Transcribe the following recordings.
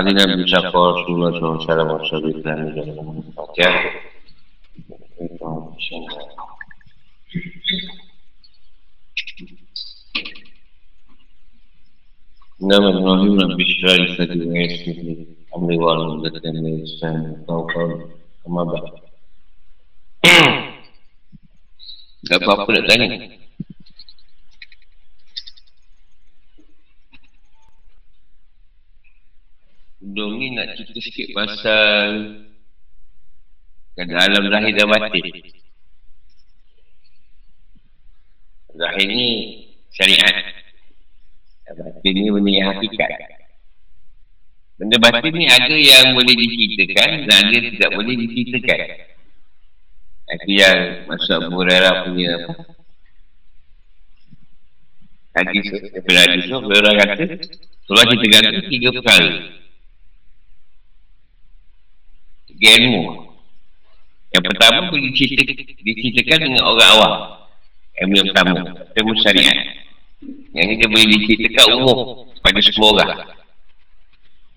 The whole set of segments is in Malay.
Pagi Nabi Syakur Rasulullah SAW Salam Wassalamu Alaikum Nama Ibrahim Nabi Syari Sadi Wa'ismi Amri Wa'alam Zakat Nabi Islam Kau kau Kemabak Tak apa-apa nak tanya Sebelum ni nak cerita sikit pasal Keadaan alam zahir dan batin. Zahir ni syariat. Batin ni benda yang hakikat. Benda batin ni ada yang boleh diceritakan Dan ada yang tidak boleh diceritakan. Itu yang masuk Abu Hurairah punya apa? Hadis, tu, orang kata Surah kita kata tiga perkara ilmu. Yang pertama boleh diceritakan, diceritakan dengan orang awam. Ilmu yang pertama, ilmu syariat. Yang ini dia boleh diceritakan umum pada semua orang.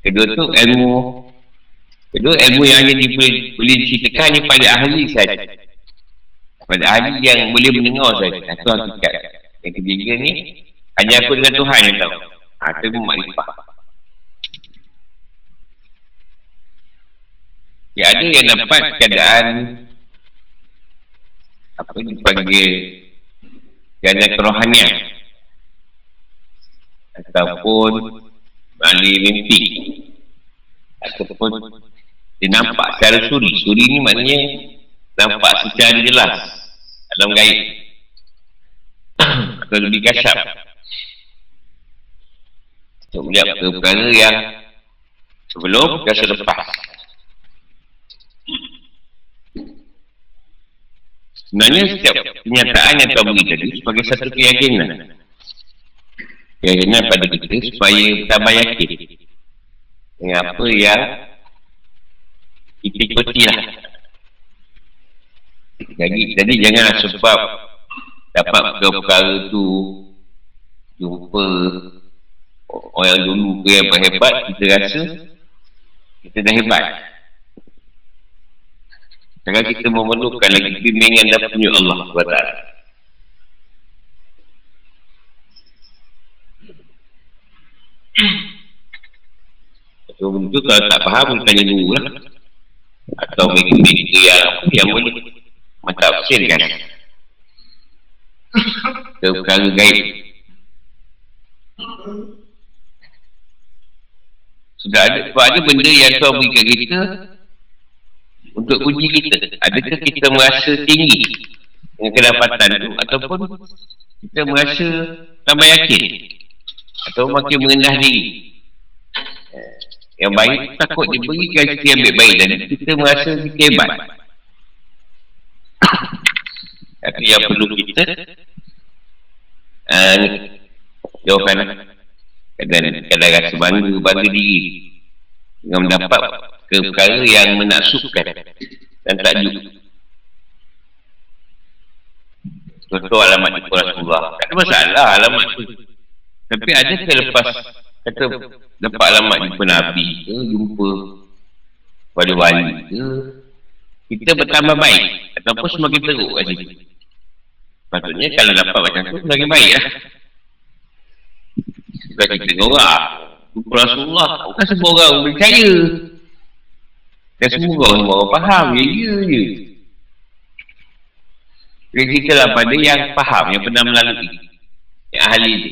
Kedua tu ilmu Kedua ilmu yang hanya boleh, boleh diceritakan hanya pada ahli saja. Pada ahli yang boleh mendengar saja. Itu hakikat. Yang ketiga ni, hanya aku dengan Tuhan yang tahu. Ha, itu makrifat. Ya ada yang dapat keadaan. Apa dipanggil keadaan kerohanian. Ataupun balik mimpi. Ataupun dia nampak secara suri. Suri ni maknanya nampak secara jelas dalam gaib. Atau lebih kasar. Untuk melihat perkara yang sebelum dan selepas Sebenarnya setiap kenyataan yang kau beri tadi sebagai satu keyakinan. Keyakinan pada kita supaya tambah yakin dengan apa yang kita ikuti lah. Jadi, jadi janganlah sebab dapat perkara tu jumpa orang dulu ke yang hebat kita rasa kita dah hebat. Jangan kita memerlukan lagi bimbingan dan punya Allah SWT. So, itu kalau tak faham, tanya dulu lah. Atau mereka-mereka yang, yang boleh mentafsirkan. Ke perkara gaib. Sudah ada, sebab ada benda yang Tuhan berikan kita, untuk uji kita adakah kita merasa tinggi dengan kedapatan itu ataupun kita merasa tambah yakin? atau makin merendah diri? yang baik takut diberikan kita yang baik-baik dan kita merasa kita hebat. tapi yang perlu kita uh, jawabkan kadang, kadang rasa bangga bangga diri dengan mendapat ke perkara yang menaksukan dan tajuk contoh alamat di Rasulullah. Tak ada masalah alamat tu. Tapi ada ke lepas kata dapat alamat jumpa Nabi ke jumpa pada wali ke kita bertambah baik. Ataupun semakin teruk kat situ. Patutnya kalau dapat macam tu semakin baik lah. Bukan kita ngorak jumpa Rasulullah bukan semua orang percaya dan semua orang, orang faham, ya ya je. Jadi kita lah pada yang faham, yang pernah melalui. Yang ahli je.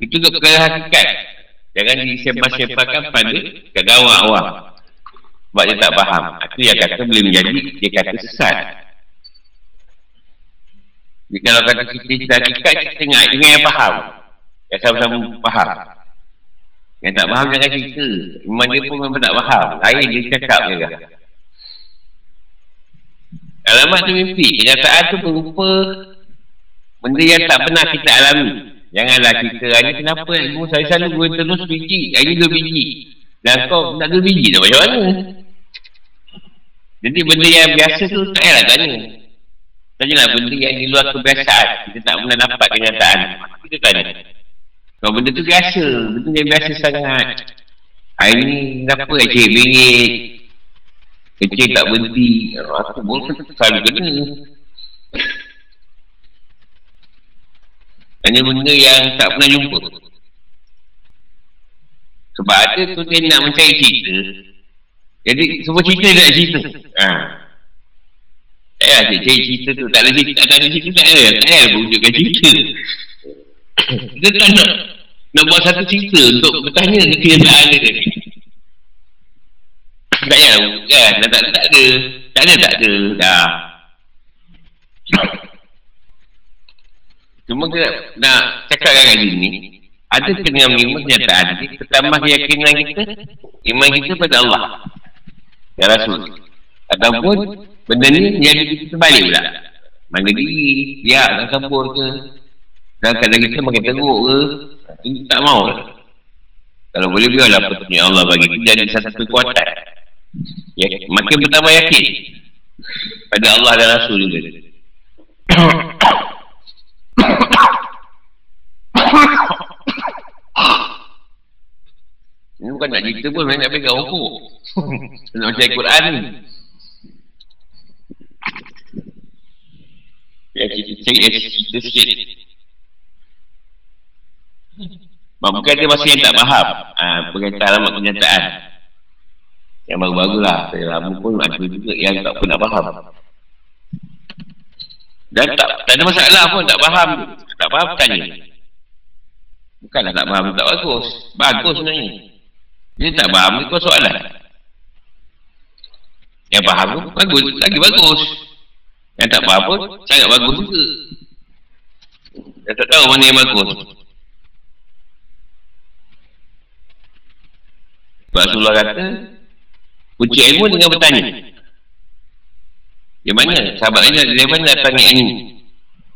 Itu untuk perkara hakikat. Jangan disepah-sepahkan pada keadaan awam-awam. Sebab dia tak faham. Itu yang kata boleh menjadi, dia kata sesat. Jadi kalau kata kita cerita hakikat, kita tengok dengan yang faham. Yang sama-sama faham. Yang tak faham jangan cerita. Memang dia pun memang tak faham. Lain dia cakap je kan. Alamat tu mimpi. Kenyataan tu berupa benda yang tak pernah kita alami. Janganlah kita, ini kenapa ibu saya selalu boleh terus biji. Hari dua biji. Dan kau nak dua biji dah macam mana? Jadi benda yang biasa tu tak payahlah tanya. Tanyalah benda yang di luar kebiasaan. Kita tak pernah nampak kenyataan. Kita tanya. Kalau benda tu biasa, benda yang biasa sangat. Hari ni kenapa cik bingit? Kecil tak berhenti. Aku pun selalu kena. Hanya benda yang tak pernah jumpa. Sebab ada tu dia nak mencari cerita. Jadi semua cerita dia nak cerita. Ha. Tak payah cik cari cerita tu. Tak ada cerita, tak ada cerita, tak ada. Tak payah wujudkan cerita. Kita tak nak nak buat satu cerita untuk bertanya dia. Tak payah kan. Tak, tak, tak ada. Tak ada, tak ada. Dah. Cuma kita nak cakap kali ni ada dengan lima kenyataan ni pertama keyakinan kita iman kita pada Allah ya Rasul ataupun benda ni yang kita balik pula mana diri dia nak kabur ke dan kadang kita makin teruk ke kita tak mau kalau boleh biarlah petunjuk Allah bagi kita jadi satu kekuatan ya, makin pertama yakin pada Allah dan Rasul juga ini bukan nak cerita pun, nak pegang rokok. nak baca Al-Quran ni. Ya, cerita, cerita, cerita sikit. Bukan dia masih yang tak faham ha, Berkaitan alamat kenyataan Yang baru-baru lah Saya lama pun ada juga yang tak pernah faham Dan tak, tak ada masalah pun Tak faham Tak faham tanya Bukanlah tak faham tak bagus. Bagus sebenarnya. Dia tak faham itu soalan. Yang faham tu bagus. Lagi bagus. Yang tak faham pun sangat bagus juga. Dia tak tahu mana yang bagus. Sebab Rasulullah kata, kunci ilmu dengan bertanya. Di mana? Sahabat ini dari mana datang ini?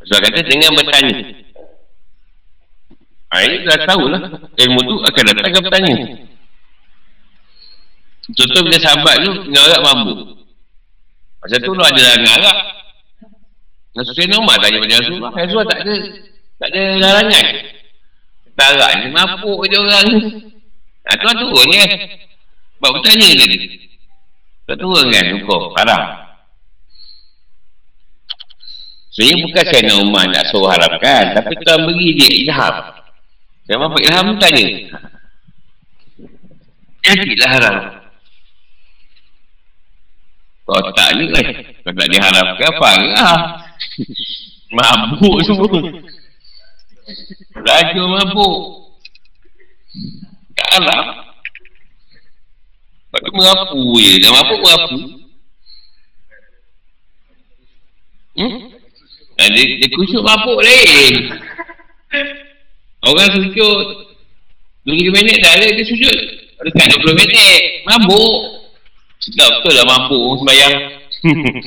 Rasulullah kata, dengan bertanya. Ha, ini dah tahulah ilmu tu akan datang akan bertanya. Contoh bila sahabat tu ngarak mabuk. Masa tu lu ada ngarak. Rasulullah Umar tanya pada Rasulullah. Rasulullah tak ada tak ada larangan. Tarak ni mabuk je orang. Ha, tuan turun ya. Sebab bertanya tadi. Tuan turun kan hukum. Haram. Saya bukan saya nak Umar nak suruh haramkan. Tapi tuan beri dia ilham. Yang Bapak Ilham tanya Jadilah haram Kalau tak ni kan Kalau tak diharapkan apa lah Mabuk semua Raja mabuk Tak harap Lepas tu merapu je. Dah mabuk merapu Hmm? Dia, dia kusuk mabuk lain. Orang sujud 20 minit dah ada dia sujud. Dekat 20 minit Mabuk. Sedap betul lah mabuk sembayang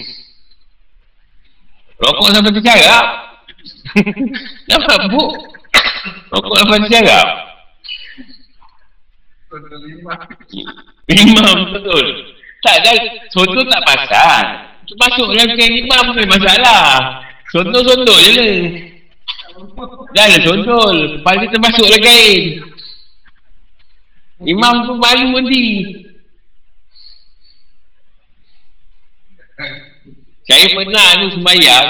Rokok sampai tercarap Dah mabuk? Rokok sampai tercarap Imam betul. Tak ada Soto tak pasal. Masuk dalam kain imam pun masalah. Soto-soto je. Lah Dah lah contoh Lepas kita masuk lah kain Imam tu malu nanti Saya pernah tu sembahyang.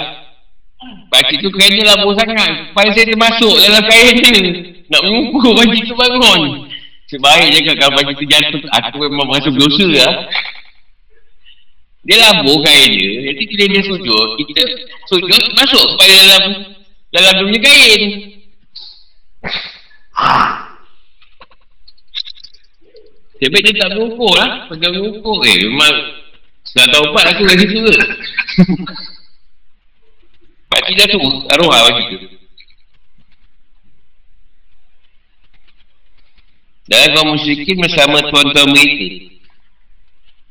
Baca tu kain dia labur sangat. Lepas saya termasuk dalam kain dia Nak mengukur baju tu bangun Sebaik je kalau baju tu jatuh Aku memang merasa berdosa lah. Dia labur kain dia Jadi bila dia sujud Kita sujud masuk kepada dalam dalam dunia kain. Sebab dia tak berukur lah Pakai berukur Eh memang Setelah tahu empat aku situ ke Pakcik dah tu Arwah lah bagi tu Dan kaum musyrikin bersama tuan-tuan mereka.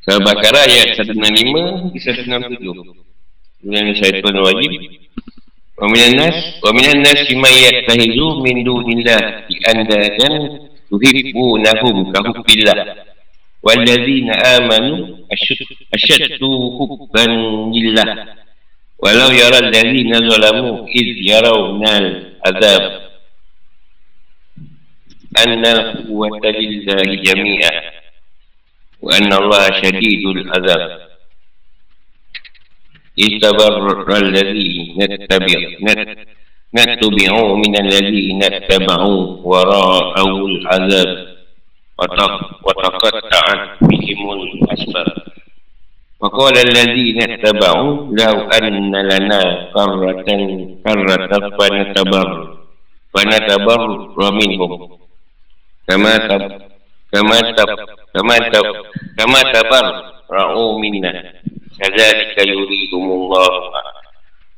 Surah Bakara ayat 165 ke 167 Dengan syaitan wajib. Wa minan nas Wa minan nas imayat tahidu min du'inlah Ianda dan tuhibbu nahum kahubillah Walladzina amanu asyadu hubban lillah. Walau yara alladzina zalamu Iz yarawna al-azab. أن القوة لله جميعا وأن الله شديد العذاب استبر الذين نتبع نتبعوا من الذين اتبعوا وراءوا العذاب. وتقطعت بهم الأسباب. فقال الذين اتبعوا لو أن لنا كرة كرة فنتبر فنتبر منهم. kama tab kama tab kama tab kama tabar ra'u minna. Kadzalika yuridumullah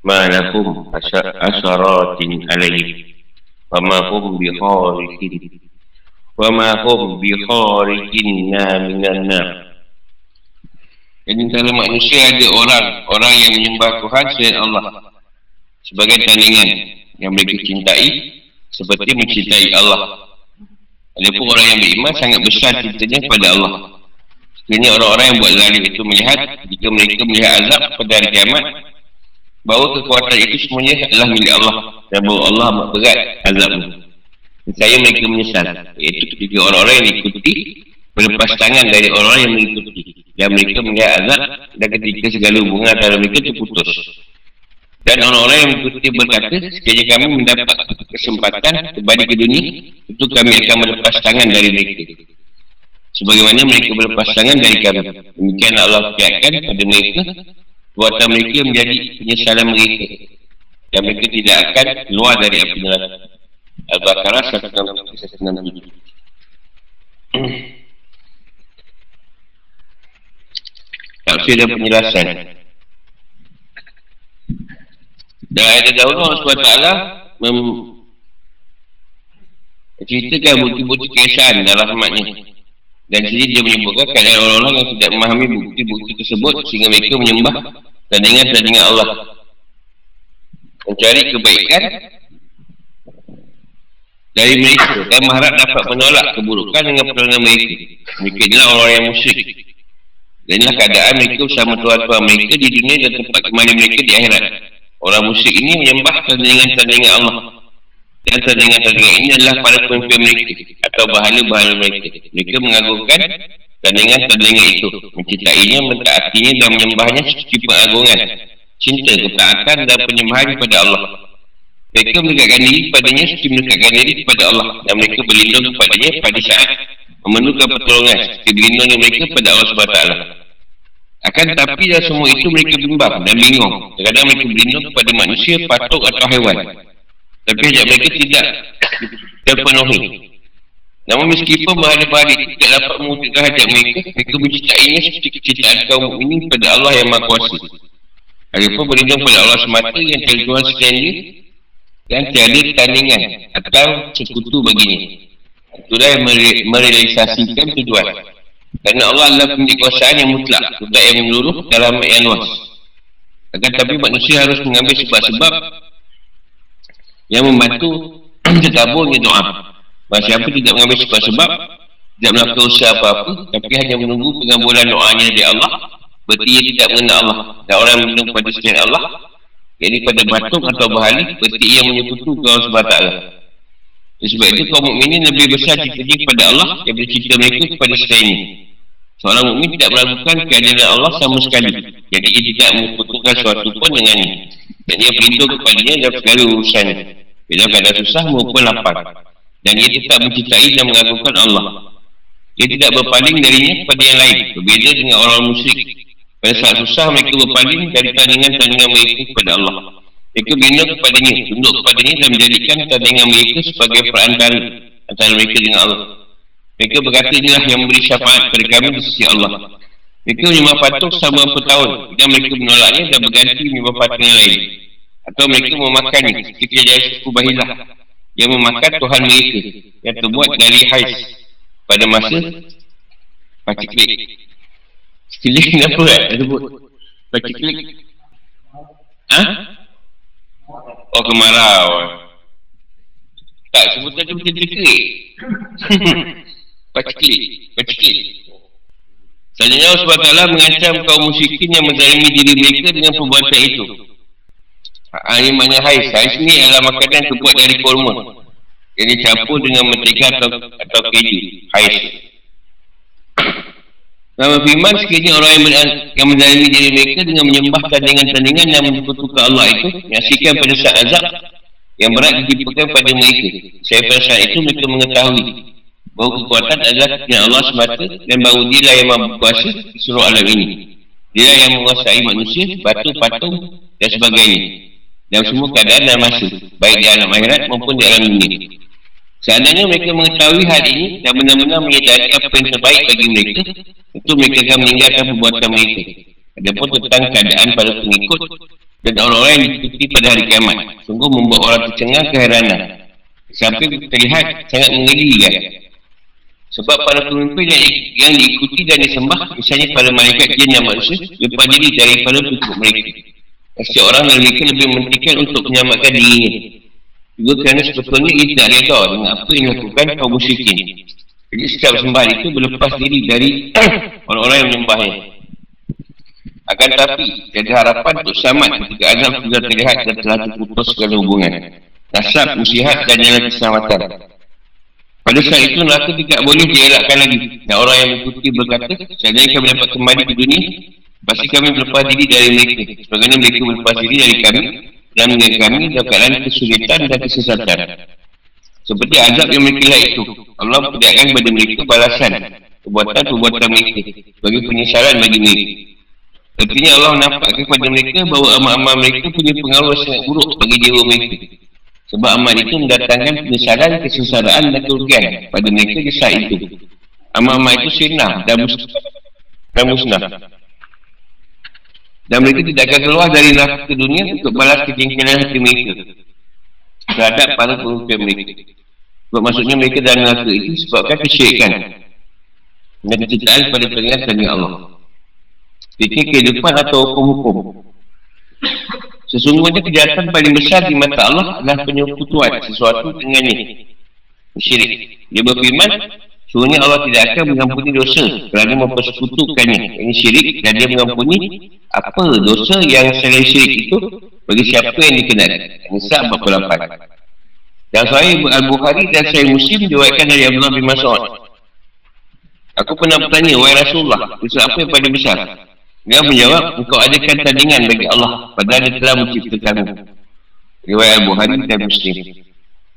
ma lakum asharatin alayhi wa ma hum biharikin wa ma hum biharikin na minan na jadi kalau manusia ada orang orang yang menyembah Tuhan selain Allah. Sebagai tandingan yang mereka cintai seperti mencintai Allah. Ada pun orang yang beriman Sangat besar cintanya kepada Allah. Sekiranya orang-orang yang buat zalim itu melihat Jika mereka melihat azab pada hari kiamat Bahawa kekuatan itu semuanya adalah milik Allah Dan bahawa Allah amat berat azab itu saya mereka menyesal Iaitu ketika orang-orang yang mengikuti Berlepas tangan dari orang yang mengikuti. Dan mereka melihat azab Dan ketika segala hubungan antara mereka terputus Dan orang-orang yang mengikuti berkata Sekiranya kami mendapat kesempatan Kembali ke dunia Itu kami akan berlepas tangan dari mereka. Sebagaimana mereka berlepas tangan dari kami Demikian Allah fiatkan pada mereka Buatan mereka menjadi penyesalan mereka Dan mereka tidak akan keluar dari api neraka. Al-Baqarah 167 Tafsir dan penjelasan Dan ayat dahulu Allah SWT mem ceritakan bukti-bukti kesan dalam rahmatnya dan sini dia menyebutkan keadaan orang-orang yang tidak memahami bukti-bukti tersebut sehingga mereka menyembah dan ingat-ingat Allah mencari kebaikan dari mereka dan mengharap dapat menolak keburukan dengan pertolongan mereka. Mereka adalah orang yang musyrik. Dan inilah keadaan mereka bersama tuan-tuan mereka di dunia dan tempat kembali mereka di akhirat. Orang musyrik ini menyembah tandingan-tandingan Allah. Dan tandingan-tandingan ini adalah para pemimpin mereka atau bahala-bahala mereka. Mereka mengagungkan tandingan-tandingan itu. Mencintainya, mentaatinya dan menyembahnya seperti pengagungan. Cinta, ketaatan dan penyembahan kepada Allah. Mereka mendekatkan diri kepadanya seperti mendekatkan diri kepada Allah dan mereka berlindung kepadanya pada saat memerlukan pertolongan seperti berlindung mereka kepada Allah SWT akan tetapi dalam semua itu mereka bimbang dan bingung. Kadang mereka berlindung kepada manusia, patuk atau haiwan. tapi hajat mereka tidak terpenuhi. Namun meskipun itu tidak dapat mewujudkan hajat mereka mereka mencintainya seperti kecintaan kaum ini kepada Allah yang maha kuasa. Adapun berlindung kepada Allah semata yang terjual sekian dan tiada tandingan atau sekutu baginya. Itulah yang merealisasikan tujuan. Kerana Allah adalah pemilik kuasaan yang mutlak, tidak yang menyeluruh dalam yang luas. Akan tapi manusia harus mengambil sebab-sebab yang membantu tertaburnya doa. Bahawa siapa tidak mengambil sebab-sebab, tidak melakukan usaha apa-apa, tapi hanya menunggu pengambulan doanya di Allah, berarti ia tidak mengenal Allah. Dan orang menunggu pada setiap Allah, jadi pada batuk atau bahali Berarti ia menyekutu ke Allah SWT Sebab itu kaum mukminin lebih besar cintanya kepada Allah Daripada cinta mereka kepada selain ini Seorang mukmin tidak melakukan keadaan Allah sama sekali. Jadi ia tidak menyekutukan sesuatu pun dengannya. Dan ia berlindung kepadanya dalam segala urusan Bila keadaan susah maupun lapar. Dan ia tetap mencintai dan mengagumkan Allah. Ia tidak berpaling darinya kepada yang lain. Berbeza dengan orang musyrik. Pada saat susah mereka berpaling dari tandingan-tandingan mereka kepada Allah. Mereka bina kepadanya, tunduk kepadanya dan menjadikan tandingan mereka sebagai perantara antara mereka dengan Allah. Mereka berkata inilah yang memberi syafaat kepada kami di sisi Allah. Mereka menyembah patung selama beberapa tahun dan mereka menolaknya dan berganti menyembah patung yang lain. Atau mereka memakannya ketika jadi suku bahilah yang memakan Tuhan mereka yang terbuat dari hais pada masa paciklik. Klik ni apa kan? Dia sebut. Baca klik. Ha? Oh, kemarau. Tak, sebutan tu macam klik. Baca klik. Selanjutnya Allah SWT mengancam kaum musyrikin yang menzalimi diri mereka dengan perbuatan itu. Ini maknanya hais. Hais ni adalah makanan terbuat dari kurma. yang dicampur dengan mentega atau, atau keju hais Nama firman sekiranya orang yang, ber- yang mendalami diri mereka dengan menyembah tandingan-tandingan yang menyebutkan Allah itu menyaksikan pada saat azab yang berat ditimpakan pada mereka. Saya pada saat itu mereka mengetahui bahawa kekuatan adalah kerana Allah semata dan bahawa dia yang mampu kuasa seluruh alam ini. Dia yang menguasai manusia, batu, patung dan sebagainya. Dalam semua keadaan dan masa, baik di alam akhirat maupun di alam dunia. Seandainya mereka mengetahui hal ini dan benar-benar menyedari apa yang terbaik bagi mereka, itu mereka akan meninggalkan perbuatan mereka. Adapun tentang keadaan para pengikut dan orang-orang yang diikuti pada hari kiamat, sungguh membuat orang tercengang keheranan. Sampai terlihat sangat mengerikan. Sebab para pemimpin yang, yang diikuti dan disembah, misalnya para malaikat jin dan manusia, lepas diri daripada pengikut mereka. Setiap orang dan mereka lebih mementingkan untuk menyelamatkan dirinya juga kerana sebetulnya ia tidak reda dengan apa yang dilakukan kaum musyrikin. Jadi setiap sembahan itu berlepas diri dari orang-orang yang menyembahnya. Akan tetapi, jadi harapan untuk selamat ketika azab sudah terlihat dan telah terputus segala hubungan. Nasab, musihat dan jalan keselamatan. Pada saat itu, neraka tidak boleh dielakkan lagi. Dan orang yang mengikuti berkata, saya kami dapat kembali ke dunia, pasti kami berlepas diri dari mereka. Sebagaimana mereka berlepas diri dari kami, dan dengan kami dalam keadaan kesulitan dan kesesatan. Seperti azab yang mereka lihat itu. Allah perlihatkan kepada mereka balasan perbuatan-perbuatan mereka bagi penyesalan bagi mereka. Artinya Allah nampakkan kepada mereka bahawa amal-amal mereka punya pengaruh sangat buruk bagi jiwa mereka. Sebab amal itu mendatangkan penyesalan, kesesaran dan kerugian pada mereka di saat itu. Amal-amal itu sinah dan musnah. Dan musnah. Dan mereka tidak akan keluar dari neraka dunia untuk balas kejengkelan hati mereka terhadap para pemimpin mereka. Sebab maksudnya mereka dalam neraka itu sebabkan kesyirikan dan kecintaan pada peringatan dari Allah. Fikir kehidupan atau hukum-hukum. Sesungguhnya kejahatan paling besar di mata Allah adalah penyekutuan sesuatu dengannya. Syirik. Dia berfirman, Sebenarnya Allah tidak akan mengampuni dosa kerana mempersekutukannya. Ini syirik dan dia mengampuni apa dosa yang selain syirik itu bagi siapa yang dikenal. Nisa 48. Dan saya Al-Bukhari dan saya Muslim diwakilkan dari Abdullah bin Mas'ud. Aku pernah bertanya, Wahai Rasulullah, dosa apa yang paling besar? Dia menjawab, engkau adakan tandingan bagi Allah padahal dia telah menciptakanmu. Riwayat Al-Bukhari dan Muslim.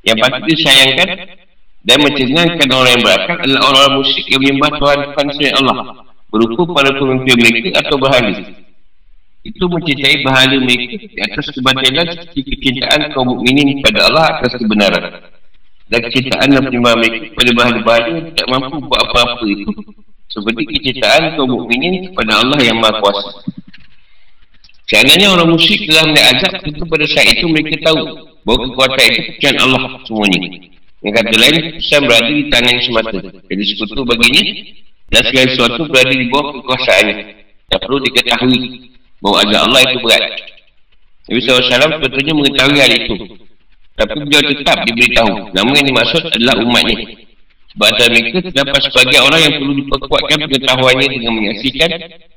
Yang patut disayangkan, dan mencengangkan orang yang berakal adalah orang-orang musyrik yang menyembah Tuhan Tuhan selain Allah berupa para pemimpin mereka atau bahala itu mencintai bahala mereka di atas kebatilan seperti kecintaan kaum mukminin pada Allah atas kebenaran dan kecintaan dan penyembah mereka pada bahala-bahala yang tidak mampu buat apa-apa itu seperti kecintaan kaum mukminin kepada Allah yang maha kuasa Seandainya orang musyrik telah melihat azab tentu pada saat itu mereka tahu bahawa kekuatan itu kecintaan Allah semuanya yang kata lain, Islam berada di tangan semata. Jadi sekutu baginya dan segala sesuatu berada di bawah kekuasaannya. Tak perlu diketahui bahawa azab Allah itu berat. Nabi SAW sebetulnya mengetahui hal itu. Tapi beliau tetap diberitahu. Nama yang dimaksud adalah umatnya. Sebab antara mereka terdapat sebagai orang yang perlu diperkuatkan pengetahuannya dengan menyaksikan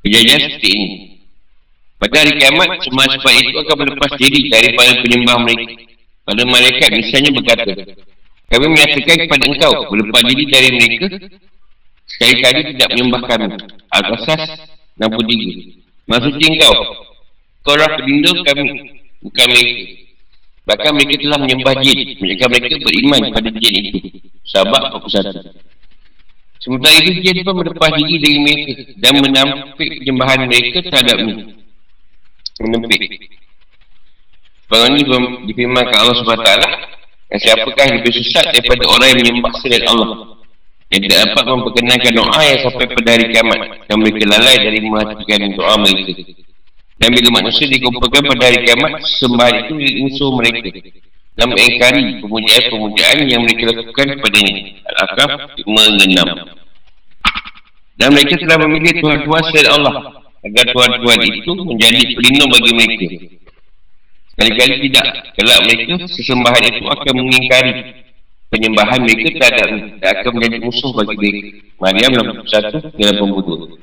kejadian seperti ini. Pada hari kiamat, semua sebab itu akan berlepas diri daripada penyembah mereka. Pada malaikat misalnya berkata, kami menyatakan kepada engkau berlepas diri dari mereka sekali-kali tidak menyembah kami. Al-Qasas 63. Maksudnya engkau kau adalah pelindung kami bukan mereka. Bahkan mereka telah menyembah jin. Mereka mereka beriman pada jin itu. Sahabat 41. Sementara itu jin pun berlepas diri dari mereka dan menampik penyembahan mereka terhadap mereka. Menampik. Sebab ini difirmankan Allah SWT dan siapakah lebih sesat daripada orang yang menyembah selain Allah yang tidak dapat memperkenalkan doa yang sampai pada hari kiamat dan mereka lalai dari mematikan doa mereka dan bila manusia dikumpulkan pada hari kiamat sembah itu musuh mereka dan mengingkari pemujaan-pemujaan yang mereka lakukan kepadanya Al-Aqaf 56 dan mereka telah memilih Tuhan-Tuhan selain Allah agar Tuhan-Tuhan itu menjadi pelindung bagi mereka Kali-kali tidak. Kelak mereka, sesembahan itu akan mengingkari penyembahan mereka terhadap dan akan menjadi musuh bagi mereka. Maryam 61 dalam pembunuh.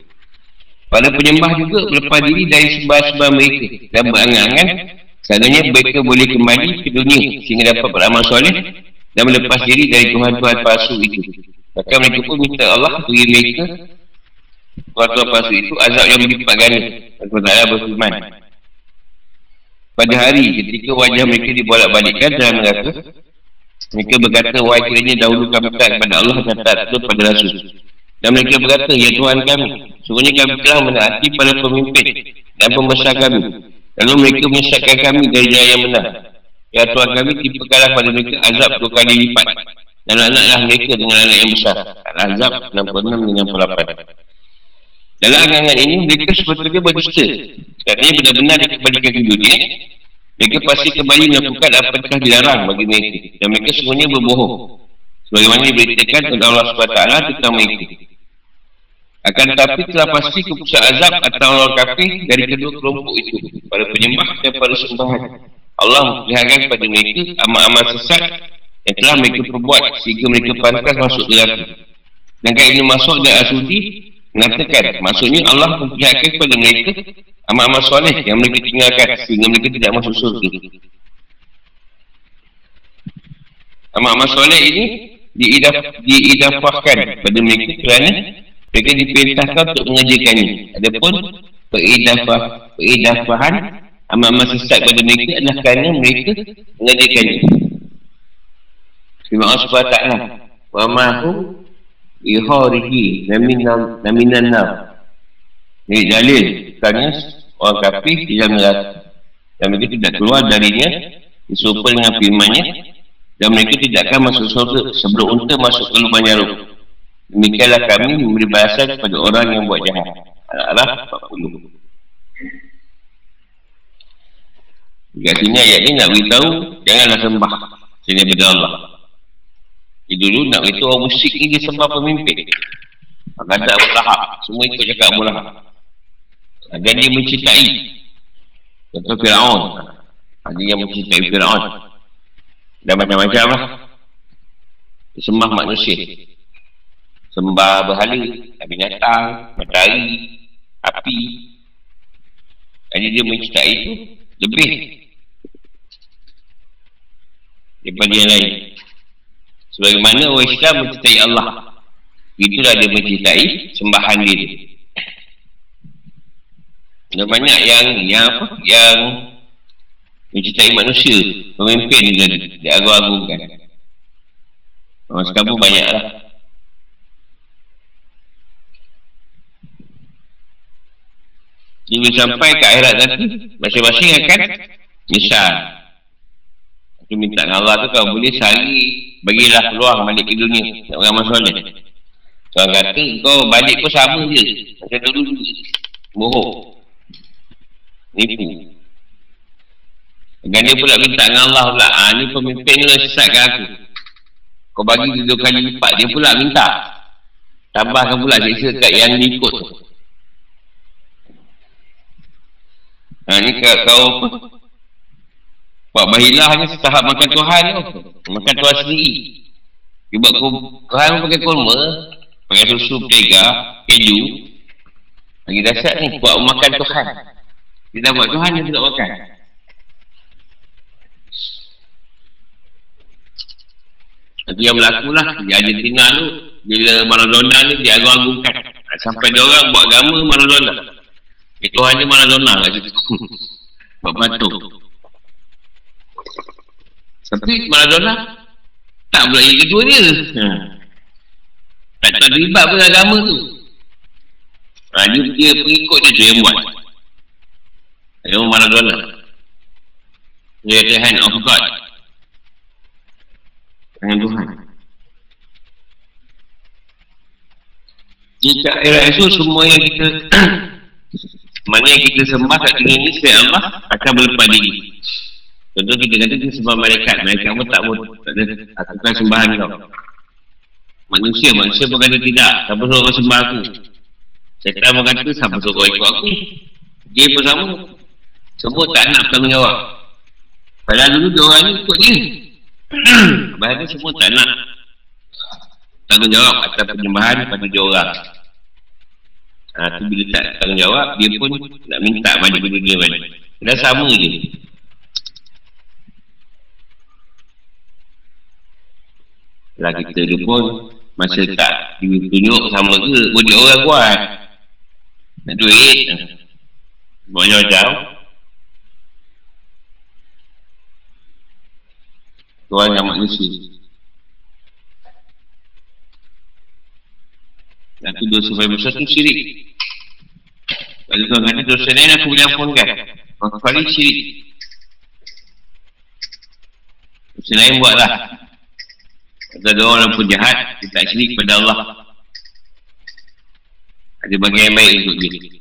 Pada penyembah juga berlepas diri dari sembah-sembah mereka dan berangan-angan seandainya mereka boleh kembali ke dunia sehingga dapat beramal soleh dan melepas diri dari Tuhan-Tuhan palsu itu. Maka mereka pun minta Allah beri mereka Tuhan-Tuhan palsu itu azab yang berlipat ganda. Allah Ta'ala berfirman. Pada hari ketika wajah mereka dibolak-balikkan dalam neraka, mereka berkata, wahai kiranya dahulu kami tak kepada Allah dan tak pada Rasul. Dan mereka berkata, ya Tuhan kami, sebenarnya kami telah menaati para pemimpin dan pembesar kami. Lalu mereka menyesatkan kami dari jalan yang benar. Ya Tuhan kami timpakanlah pada mereka azab dua kali lipat. Dan anak-anaklah mereka dengan anak yang besar. Al-Azab 66 dengan 48. Dalam angan ini, mereka sebetulnya berdusta. Kerana benar-benar dikembalikan ke dunia, mereka pasti kembali melakukan apa yang telah dilarang bagi mereka. Dan mereka semuanya berbohong. Sebagaimana diberitakan oleh Allah SWT tentang mereka. Akan tetapi telah pasti keputusan azab atau orang kafir dari kedua kelompok itu. Para penyembah dan para sembahan. Allah memperlihatkan kepada mereka amal-amal sesat yang telah mereka perbuat sehingga mereka pantas masuk neraka. Dan kait ini masuk dan asudi mengatakan maksudnya Allah memperlihatkan kepada mereka amal-amal soleh yang mereka tinggalkan sehingga mereka tidak masuk surga. Amal-amal soleh ini diidaf, diidafahkan pada mereka kerana mereka diperintahkan untuk mengajarkannya. Adapun peridafah, peridafahan amal-amal sesat pada mereka adalah kerana mereka mengajarkannya. Firman Allah SWT Wa mahu Iharihi Naminan nam Ini dalil Kerana Orang kafir Tidak neraka Dan mereka tidak keluar darinya Disuruh dengan firmannya Dan mereka tidak akan masuk surga Sebelum unta masuk ke lubang jarum Demikianlah kami Memberi bahasa kepada orang yang buat jahat Al-Araf 40 Dekat sini ayat ni nak beritahu Janganlah sembah Sini pada Allah jadi dulu nak itu orang musyrik ni dia sembah pemimpin. Maka Abu Lahab. Semua ikut cakap Lahab. Dan dia mencintai. Contoh Fir'aun. Ada yang mencintai Fir'aun. Dan macam-macam lah. Dia sembah manusia. Sembah berhala. Binatang. Matahari. Api. Jadi dia mencintai itu lebih daripada yang lain. Sebagaimana orang Islam mencintai Allah Itulah dia mencintai sembahan diri Dan banyak yang Yang apa Yang Mencintai manusia Pemimpin dia Dia agung-agungkan Orang sekarang pun Dia sampai ke akhirat nanti. Masing-masing akan Misal Aku minta dengan Allah tu kalau boleh sehari Bagilah peluang balik ke dunia. Orang masalah Kau kata kau balik pun sama je. Macam dulu. Bohong. Nipu. Dan dia pula minta dengan Allah pula. Ha, Ni pemimpin ni lah sesatkan aku. Kau bagi dua kali lipat Dia pula minta. Tambahkan pula siksa kat yang ikut Ha ni kau apa Buat bahilah hanya setahap makan Tuhan tu. Makan Tuhan sendiri. Dia buat Tuhan pakai kurma. Pakai susu, pega, keju. Lagi dasar ni. Buat makan Tuhan. Dia dah buat Tuhan yang tidak makan. Itu yang berlaku lah. Di Argentina tu. Bila Maradona ni dia agung-agungkan. Sampai dia orang buat agama Maradona. Itu hanya Maradona lah. Buat batuk. Tapi Maradona tak pula yang kedua dia. Hmm. Tak terlibat pun agama tu. Ha, dia, dia pengikut dia tu yang buat. Yang Maradona. Dia the hand of God. Tangan Tuhan. Jika era itu semua yang kita mana yang kita sembah kat dunia ni Saya Allah akan berlepas diri. Contoh kita kata kita sembah malaikat Malaikat pun tak Tak ada Lakukan sembahan kau Manusia Manusia pun kata tidak. Siapa suruh kau sembah aku? Syaitan pun kata Siapa suruh kau ikut aku? Dia pun sama. Semua tak nak tanggungjawab Padahal dulu dia orang ni ikut dia. Bahaya semua tak nak Tanggungjawab atas penyembahan pada dia orang Ha, tu bila tak tanggungjawab, dia pun nak minta balik benda dia balik. Dah sama je. Kalau kita tu pun Masa tak tunjuk sama ke Boleh orang kuat Nak duit Banyak macam Tuhan yang manusia Dan tu dosa paling besar tu syirik. Kalau Tuhan kata dosa lain aku boleh ampunkan Maka kali syirik. Dosa lain buatlah. Kata ada orang pun jahat Dia tak syirik kepada Allah. Ada bagian yang baik untuk dia.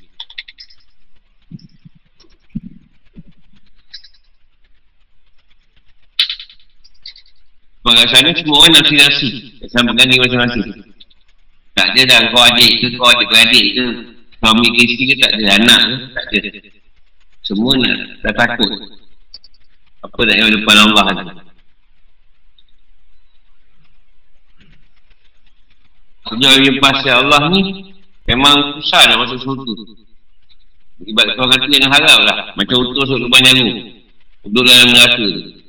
Sana semua orang nasi-nasi Sama gani macam-macam Tak ada dah. Kau adik ke Kau adik-beradik ke Suami ke isteri ke tak ada? Anak ke? Tak ada. Semua nak Dah takut. Apa nak yang depan Allah tu? Sejauh yang pasal Allah ni Memang susah nak masuk surga Sebab kau kata yang harap lah. Macam utus lubang nyaru Duduk dalam neraka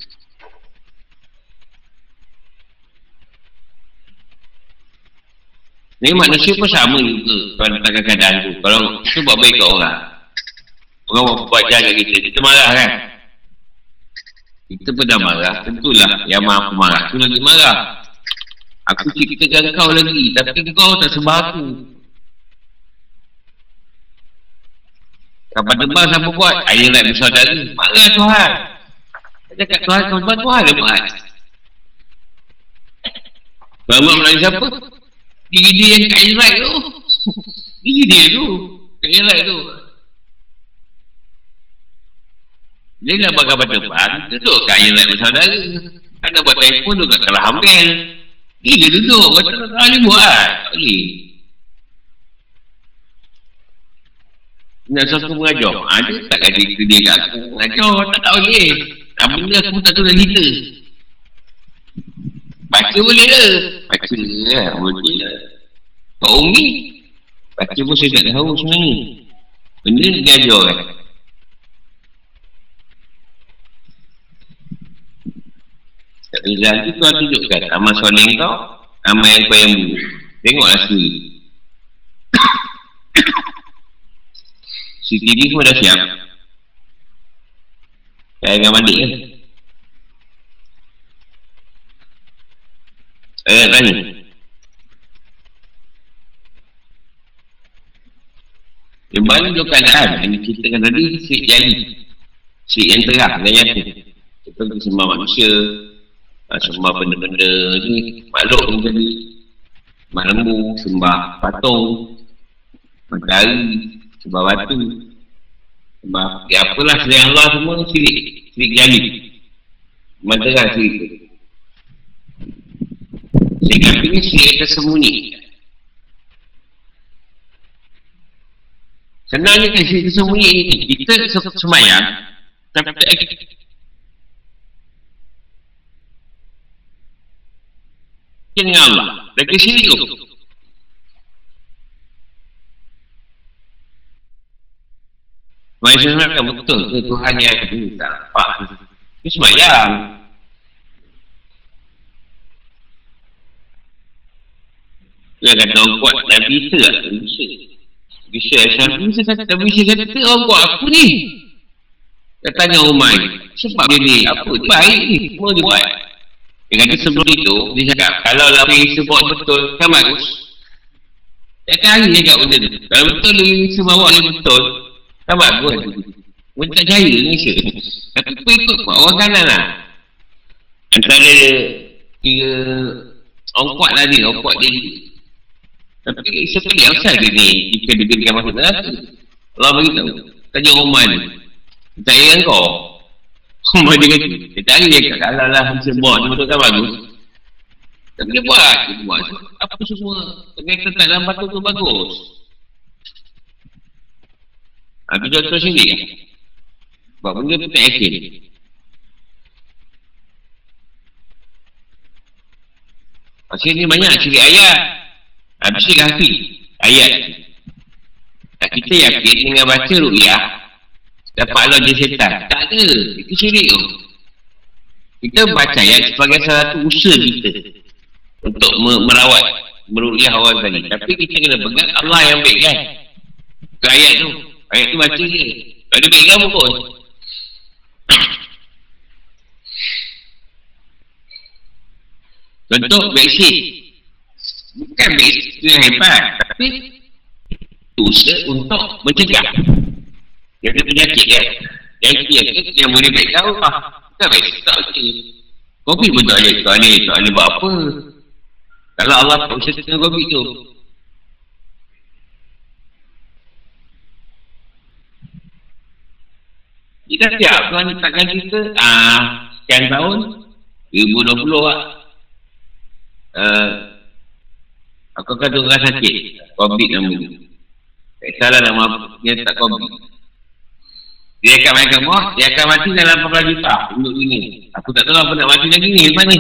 Ni manusia pun sama juga Kalau datangkan keadaan tu. Kalau kita buat baik kat orang Orang buat buat jaga kita Kita marah kan? Kita pun dah marah Tentulah. Yang maha marah tu lagi marah. Aku ciptakan kau lagi Tapi kau tak sebab aku Kapan tebal siapa buat? Ayah nak bersaudara Marah Tuhan. Saya cakap Tuhan kau buat Tuhan dia buat. Tuhan buat melalui siapa Diri dia yang kat Israel tu. Diri dia tu Kat Israel tu. Dia nak bakal pada depan. Duduk kat Israel bersaudara. Ada buat telefon tu kat Kalah Hamil dia duduk Kata tak boleh buat Tak boleh. Nak sesuatu mengajar. Ada tak gaji dia kat aku. Mengajar tak tak boleh. Tak benda aku tak tahu dah cerita Baca boleh ke? Baca lah, boleh lah. Pak Umi, baca pun saya tak tahu sebenarnya. Benda dia ajar kan? Tak boleh lagi tuan tunjukkan amal soleh kau, amal yang kau yang buruk. Tengoklah sendiri. CCTV pun dah siap. Saya dengan mandik kan? Nak tanya. Yang mana tu keadaan yang diceritakan tadi Syirik jali Syirik yang terang dan nyata Kita sembah manusia ah, Sembah benda-benda ni Makhluk ni Mak lembu, sembah patung Matahari Sembah batu Sembah Ya apalah selain Allah semua Syirik Syirik jali Matahari syirik sehingga ini syirik tersembunyi. Senangnya kan syirik tersembunyi ini. Kita semayang. Tapi kita dengan Allah. Lagi syirik tu. Maksudnya kan betul ke Tuhan yang minta. Pak. Ini semayang. Dia kata orang kuat tak bisa tak bisa. Bisa Asyafi bisa kata bisa kata orang kuat aku ni. Dia tanya Umar sebab dia ni apa dia baik ni semua dia buat. Dia kata sebelum itu dia cakap kalau lah bisa buat betul kan bagus. Dia cari dia kat benda tu. Kalau betul dia bisa bawa dia betul kan bagus. Dia tak jaya ni. Tapi kau ikut buat orang kanan lah. Antara tiga orang kuat lah ni, orang kuat dia tapi sekali yang asal dia ni? Jika dia berikan masuk neraka Allah beritahu Tanya Roman Tak ingat kau. Roman dia kata Dia tanya dia kata Kalau lah Bisa buat? Dia betul bagus? Tapi dia buat. Dia buat Apa semua? Tengah tak dalam batu tu bagus. Aku contoh sini Sebab benda tu tak yakin. Pasal ni banyak ciri ayat Habis dia kaki ayat tak kita yakin dengan baca ru'yah dapat Allah je setan tak ada itu syirik tu kita baca ayat sebagai salah satu usaha kita untuk merawat meruliah orang tadi. Tapi kita kena pegang Allah yang baik kan. Ke ayat tu. Ayat tu baca je. Tak ada pegang pun. Contoh vaksin. Bukan vaksin yang hebat. Tapi usaha untuk mencegah. Yang ada penyakit kan. Yang dia yang boleh baik tahu ah. Bukan vaksin tak okey. Kopi pun tak boleh. Tak boleh. Tak boleh buat apa. Kalau Allah tak usah tengah kopi tu. Kita siap Tuhan letakkan kita ah, Sekian tahun 2020 lah uh, Aku kata orang sakit. Covid nama ni Tak salah nama Dia tak Covid Dia akan main kamu Dia akan mati dalam 18 juta Untuk ini Aku tak tahu apa nak mati lagi ni Lepas ni.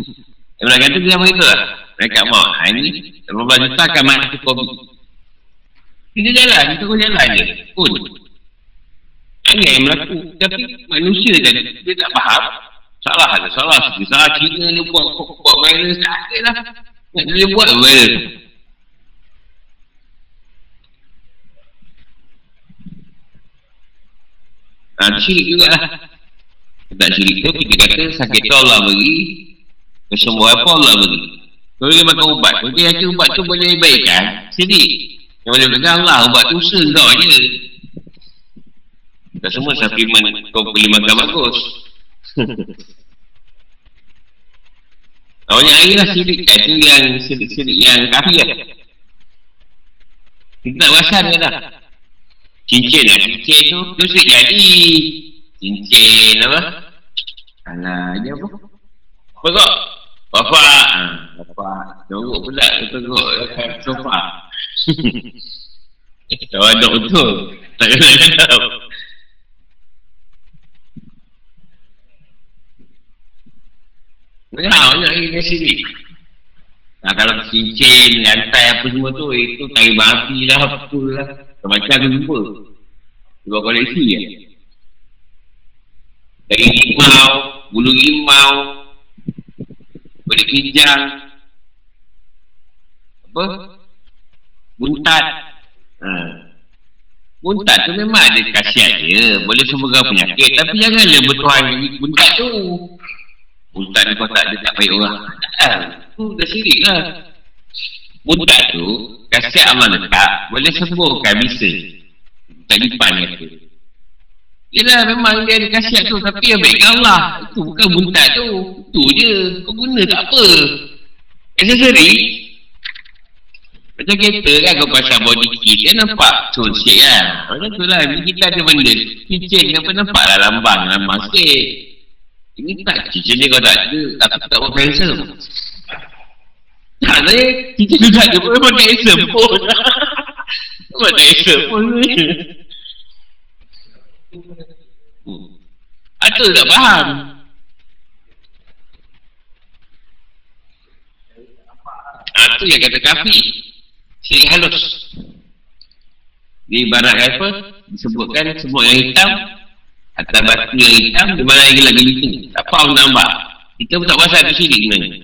Dia nak kata dia begitu lah Mereka mau ha, Ini 18 juta akan mati Covid Kita jalan Kita pun jalan je. Pun. Ini yang berlaku. Tapi manusia kan Dia tak faham. Salah ada salah. Salah Cina ni buat buat virus tak ada lah. Nak dia buat virus. Ha, syirik juga lah. Tak syirik tu, kita kata sakit tu Allah bagi. Kesemua apa Allah bagi. Kalau dia makan ubat, dia yakin ubat tu boleh baikkan, syirik. Yang boleh pegang Allah, ubat tu usaha kau je. Tak semua supplement kau boleh makan bagus. Awalnya air lah sirik Itu yang sirik-sirik yang kafir lah. Kita tak perasan ke tak? Cincin lah Cincin tu Tu sirik jadi Cincin apa? Alah dia apa? Kok Bapak. Ha, Bapak. Jorok pula Jorok Sofa. Tak ada betul. Tak kena tahu Banyak banyak lagi sini. Nah, kalau cincin, lantai apa semua tu, itu tarik babi lah, apa lah. Macam jumpa. Dua koleksi ya. Dari limau, bulu limau, kulit kijang, apa? Buntat. Ha. Buntat tu memang ada khasiat dia. Boleh sembuhkan penyakit. Tapi janganlah bertuhan buntat tu. Muntah ni kau tak ada tak baik orang. Tak Tu dah sirik lah. Muntah tu Kasih Allah letak Boleh sembuhkan bisa Tak lipan ni tu. Yelah memang dia ada kasihat tu Tapi yang baik Allah. Itu bukan muntah tu. Itu je. Kau guna tak apa. Accessory Macam kereta kan kau pasang body kit Dia nampak So sikit kan. Macam tu lah Kita ada benda. Kitchen apa nampak lah lambang Lambang sikit ini tak cincin ni kau tak ada. Aku tak buat handsome Tak ada Cincin tu tak ada. Pun. Memang handsome pun Memang handsome pun. Atau tak faham? Itu yang kata kafi Sirik halus. Di barat apa Disebutkan semua yang hitam Atas batu yang hitam Di mana lagi lagi hitam Tak orang nampak. Kita pun tak pasal tu sini sebenarnya.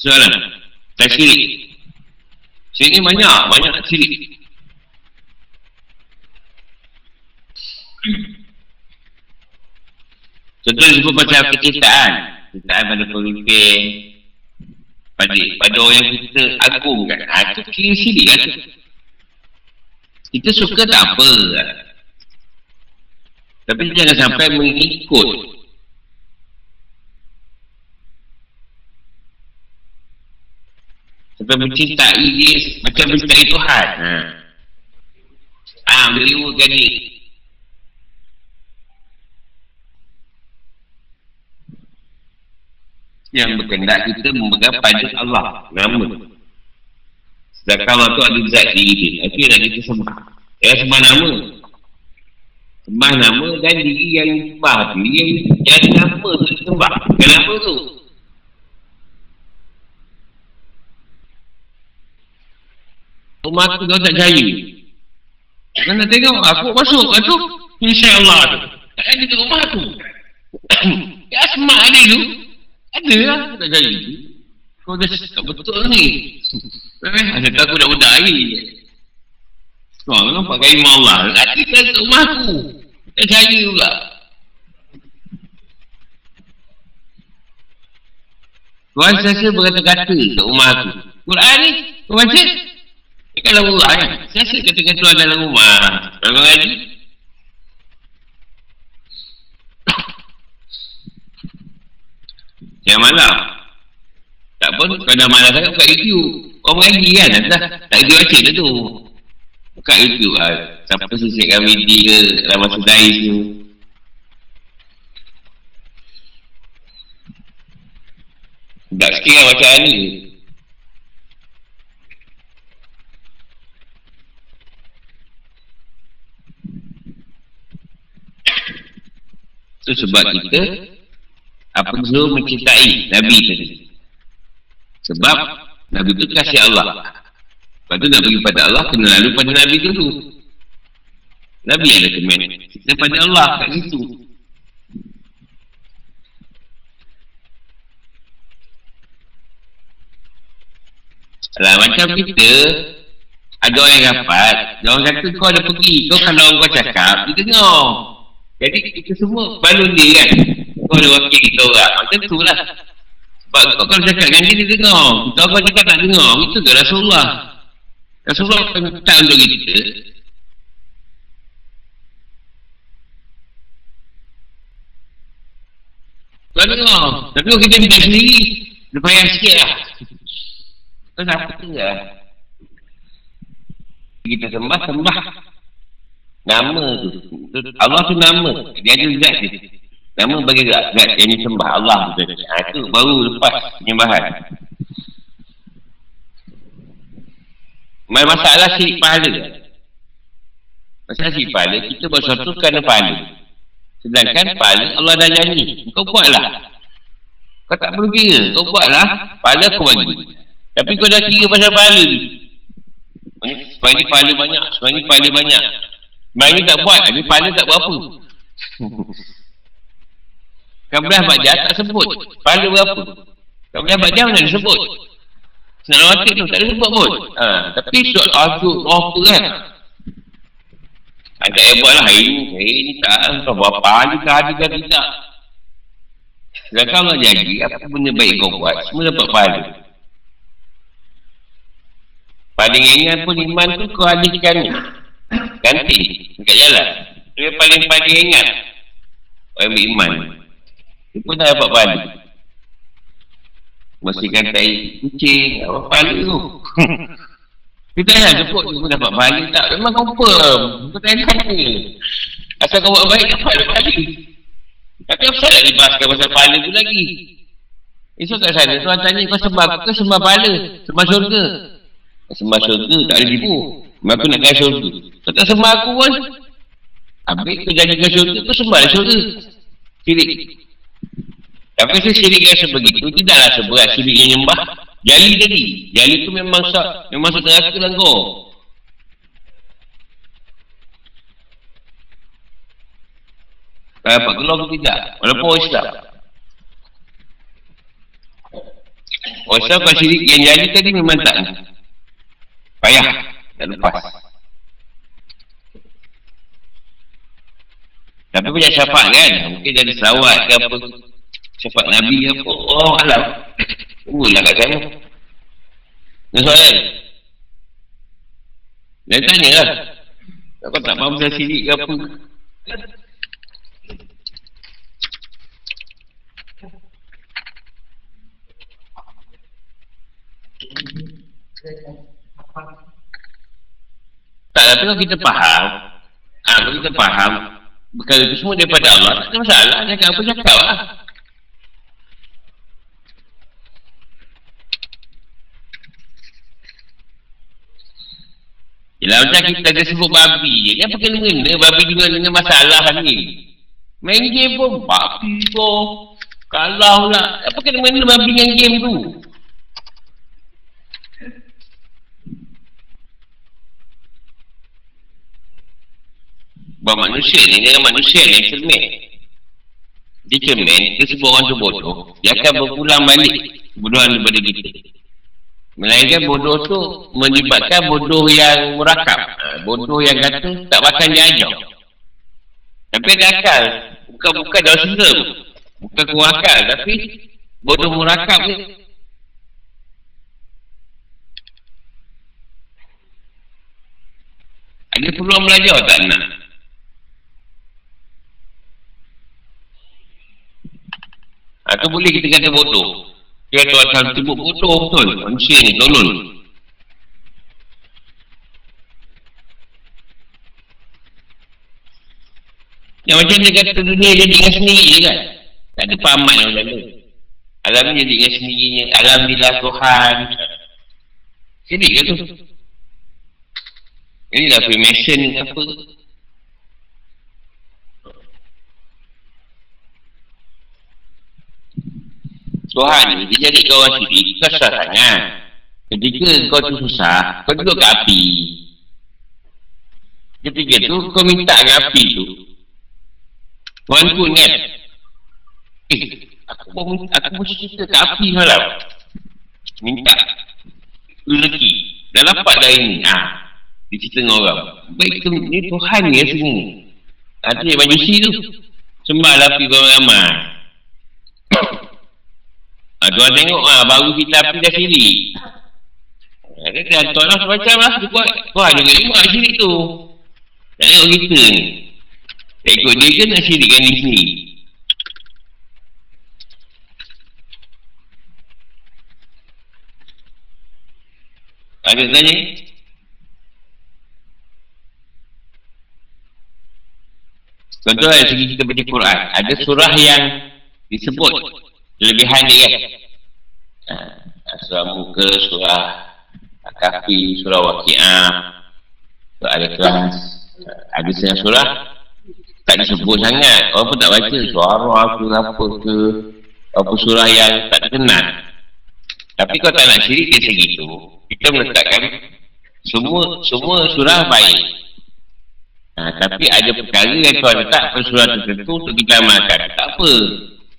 Soalan? Tak sirik Sirik ni banyak. Banyak sirik Contoh sebut pasal kecintaan Kecintaan pada pemimpin. Pada, pada orang yang kita agungkan ha, Itu kira sirik lah kita suka tak apa Tapi jangan sampai mengikut. Sampai mencintai dia Macam mencintai Tuhan. Ha. Ah, melimukan ni Yang berkendak kita memegang pada Allah. Nama Sedangkan tu ada zat diri dia. Itu yang nak kita sembah. Ya sembah nama. Sembah nama dan diri yang sembah tu. Yang, yang nama tu sembah. Kenapa tu? Rumah tu kau tak jaya. Kan nak tengok aku masuk masuk. InsyaAllah tu. Tak ada di rumah tu. ya asma ada tu. Ada lah. Tak jadi. Kau dah betul ni. Eh, ada tak aku nak budak lagi. Kau memang pakai imam Allah. Hati kan rumah aku. Tak jadi pula. Tuhan saya berkata-kata kat rumah aku. Quran ni, kau baca? Ini kalau Allah kan? Saya kata-kata Tuhan dalam rumah. Kalau lagi, Yang malam Tak pun kau dah malam sangat buka YouTube Kau mengaji kan? Dah, Tak ada baca dah tu. Buka YouTube lah. Siapa sisipkan video ke Dalam masa dais tu. Tak sikit lah macam ni. Itu sebab kita apa tu mencintai Nabi tadi. Sebab Nabi itu kasih Allah. Lepas tu nak pergi pada Allah, kena lalu pada Nabi dulu. Nabi ada kemen. Kita pada Allah kat situ. Alah, macam kita, ada orang yang rapat, dia orang kata kau ada pergi, kau kalau kau cakap, dia dengar. Jadi kita semua balun dia kan. Kau ada wakil kita orang. Macam tu lah. Sebab kau kalau cakap dengan dia, dia dengar. Kita kau cakap tak dengar. Itu ke Rasulullah. Rasulullah tak untuk kita. Kau dengar. Tapi kalau kita minta sendiri, dia payah sikit lah. Kau apa tu lah. Kita sembah, sembah. Nama tu. Allah tu nama. Dia ada zat dia. Namun bagi rakyat yang disembah Allah tu ha, itu baru lepas penyembahan. Masalah si pahala. Masalah si pahala, kita buat sesuatu kerana pahala. Sedangkan pahala Allah dah janji. Kau buatlah. Kau tak perlu kira. Kau buatlah. Pahala kau bagi. Tapi kau dah kira pasal pahala tu. Sebagai pahala banyak. Sebagai pahala banyak. Sebagai tak buat. ini pahala tak buat apa. Kamilah Bajah tak sebut. Pahala berapa? Kamilah Bajah mana dia sebut? Senang mati tu tak ada sebut pun. Ha, Tapi surat asuk Oh apa kan? Agak hebat lah Hari ni. Hari ni tak Tak berapa Hari ni Hari ni tak Dan kalau jadi Apa benda baik kau buat Semua dapat pahala. Paling ingat pun iman tu kau ada ikan Ganti Dekat jalan. Dia paling-paling ingat. Orang beriman dia pun tak dapat pahala. Bersihkan tai kucing, apa pahala tu? Kita dah sebut dia pun dapat pahala tak? Memang confirm. Kau tanya-tanya. Asal kau buat baik, dapat pahala. Tapi apa nak dibahaskan pasal pahala tu lagi? Esok kat sana, tuan tanya kau sembah ke sembah pahala? Sembah syurga? Sembah syurga tak ada tipu. Aku nak kaya syurga. Kau tak sembah aku pun. Habis kau jadikan syurga, kau sembah lah syurga. Sirik. Tapi saya sirik yang sebegitu, tidaklah seberat sirik yang nyembah. Jali tadi. Jali tu memang sak, memang masuk neraka lah kau. Tak dapat keluar ke tidak? Walaupun orang Islam. Orang Islam kalau sirik yang jali tadi memang tak. Payah. Tak lepas. Tapi punya syafaat kan? Mungkin jadi selawat ke apa. Syafaat Nabi apa. Oh alam. Uh lah kat sana. Ada soalan? Dia tanya lah. Kau tak faham pasal sirik ke apa. Tak, tapi kalau kita faham, ah, kalau kita faham, perkara itu semua daripada Allah, tak ada masalah, cakap apa cakap lah. Yelah macam kita ada sebut babi je, dia apa kena mengena babi juga dengan masalah ni. Main game pun babi pun, kalah lah, apa kena mengena babi dengan game tu. Buat manusia ni dengan manusia ni cermin. Dia cemen, dia sebut orang tu bodoh. Dia akan berpulang balik kebodohan daripada kita. Melainkan bodoh tu melibatkan bodoh yang murakab. Ha, bodoh yang kata tak bakal dia ajar. Tapi ada akal. Bukan-bukan dalam sistem. Bukan kurang akal. Tapi bodoh murakab ni. Ada peluang belajar tak nak? Atau boleh kita kata bodoh? Dia tu asal sebut bodoh betul. Manusia ni tolol. Yang macam dia kata dunia jadi dengan sendiri je kan. Tak ada pahaman yang tu. Alam jadi dengan sendirinya. Alhamdulillah Tuhan. Sedih ke tu? Ini dah Freemason apa? Tuhan dia jadi kau orang syirik kau susah sangat. Ketika kau tu susah kau duduk ke api. Ketika tu kau minta ke api tu Tuhan ku ingat eh aku mau aku mau cerita ke api malam. Minta rezeki. Dah dapat dah ini. Ha. dia cerita dengan orang. Baik tu ni Tuhan ni tu yang majusi tu sembah lah api ramai Ha, tuan tengok ha, baru kita api dah siri. Ha, kata tuan lah macam lah. Dia buat. Tuan juga lima siri tu. Tak tengok kita ni. Tak ikut dia ke nak sirikan di sini. Ada tanya? Contoh dari segi kita baca Quran. Ada surah yang disebut kelebihan dia kan surah muka surah kafi surah waki'ah surah al-ikhlas ada setengah surah tak disebut sangat. Orang pun tak baca suara ke apa ke apa surah yang tak kenal tapi kalau tak nak syirik dia segitu. Kita meletakkan semua semua surah baik. Ha, tapi ada perkara yang tuan letak surah tertentu untuk kita amalkan tak apa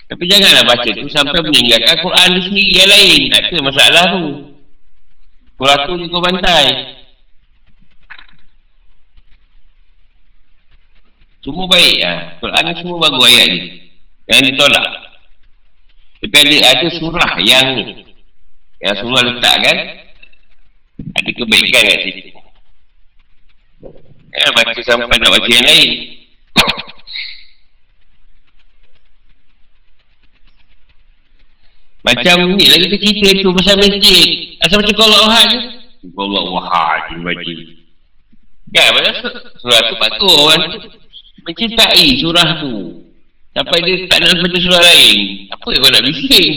tapi janganlah baca tu sampai meninggalkan Quran tu sendiri yang lain. Tak ada masalah tu. Quran tu kau bantai. Semua baik lah. Quran ni semua bagus ayat ni. Yang ditolak. Tapi ada, ada surah yang. Yang surah letak kan. Ada kebaikan kat situ. Ya, baca sampai nak baca yang lain. Macam ni lagi kita cerita tu pasal masjid. Asal macam kalau Allah je. Allah wahad di masjid. Kan, macam surah tu patut orang tu mencintai surah tu. Sampai dia tak nak baca surah lain. Apa yang kau nak bising?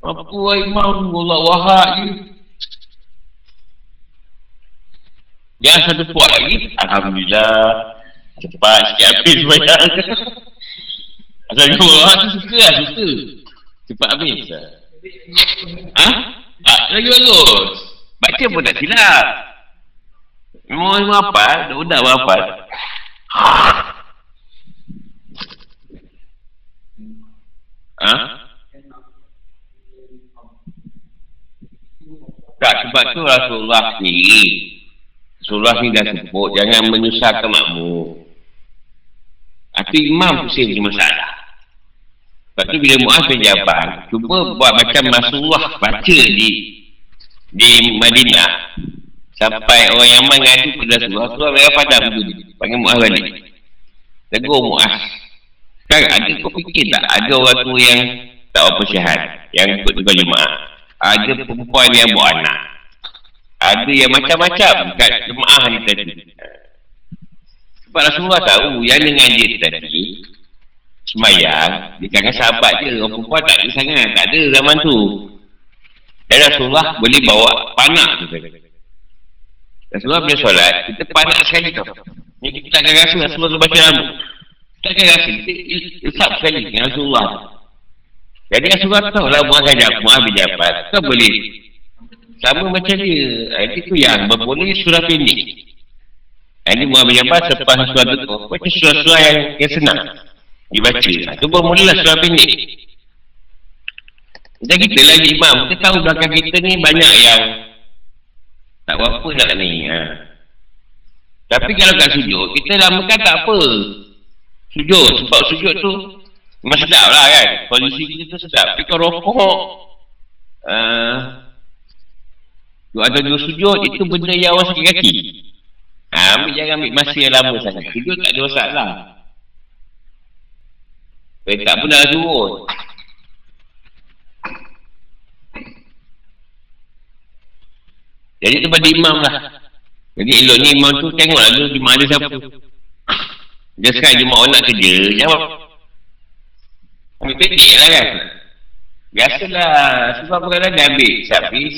Apa imam Allah wahad je. Yang satu puak lagi, Alhamdulillah. Cepat sikit habis bayang. Asal Allah tu suka lah, suka. Cepat habis Ha? Ha? Lagi bagus Baca pun tak silap Memang memang apa Dah udah apa Ha? Tak sebab tu Rasulullah ni Rasulullah ni dah sebut Jangan menyusahkan makmur Itu imam pusing masalah sebab tu bila Mu'az bin Jabal cuba buat macam Rasulullah baca di di Madinah sampai orang Yaman ngadu pada Rasulullah Rasulullah mereka padam tu. Panggil Mu'az balik. Tegur Mu'az. Kan ada kau fikir tak? Ada orang tu yang tak apa syahat yang ikut tugas jemaah. Ada perempuan yang buat anak. Ada yang macam-macam kat jemaah ni tadi. Sebab Rasulullah tahu yang dengan dia tadi semayang. Dia jangan sahabat je. Orang perempuan tak ada sangat. Tak ada zaman tu. Dan Rasulullah boleh bawa panak tu. Rasulullah bila solat. Kita panak sekali tau. Ni kita tak akan rasa. Rasulullah tu baca rambut kita akan rasa kita isap sekali dengan Rasulullah. Jadi Rasulullah tahu lah Mu'ah kajak Mu'ah bin Jafar kan boleh. Sama macam dia. Itu tu yang berboleh surah pendek. Ini Mu'ah bin Jafar selepas surah tu macam surah-surah yang, yang senang Dibaca. Itu bermula surah pendek. Macam kita lagi imam. Kita tahu belakang kita ni banyak yang tak apa nak ni. Ha. Tapi kalau kat sujud, kita lamakan tak apa. Sujud. Sebab sujud tu memang sedap lah kan. Kondisi kita tu sedap. Tapi kalau rokok, uh, dua ada dua sujud, itu benda yang awak sakit kaki. Ha, ambil, jangan ambil masa yang lama sangat. Sujud tak ada masalah. Eh, tak pun dah turun. Jadi tu pada imam lah. Jadi elok ni imam tu tengok lah tu jemaah dia siapa. Dia sekarang jemaah orang nak kerja, jawab. Ambil petik lah kan. Biasalah, sebab apa kata dia ambil syabis.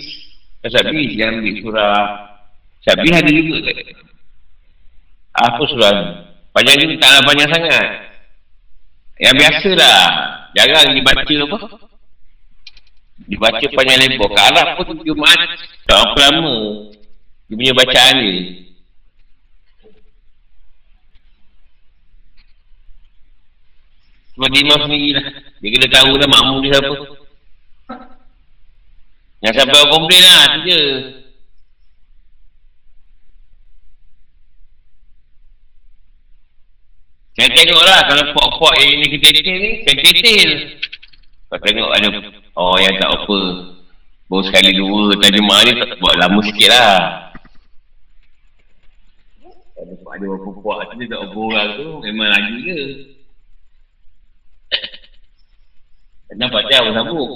Syabis dia ambil surah. Syabis ada juga tak? Apa surah ni? Panjang ni taklah panjang sangat. Yang biasalah. Jarang dibaca apa. Dibaca panjang lebar. Ke Arab pun Jumat. Tak apa lama. Dia punya bacaan ni. Sebab dia imam sendiri lah. Dia kena tahu lah makmum dia siapa. Yang sampai orang komplain lah. Tu je. Saya tengok lah kalau pok-pok yang ini ketil ni, saya ketil. Kau tengok ada, oh yang tak apa. Baru sekali dua terjemah ni tak buat lama sikit lah. Ada ada beberapa puak tu dia tak apa orang tu memang lagi ke. Nampak dia orang sambung.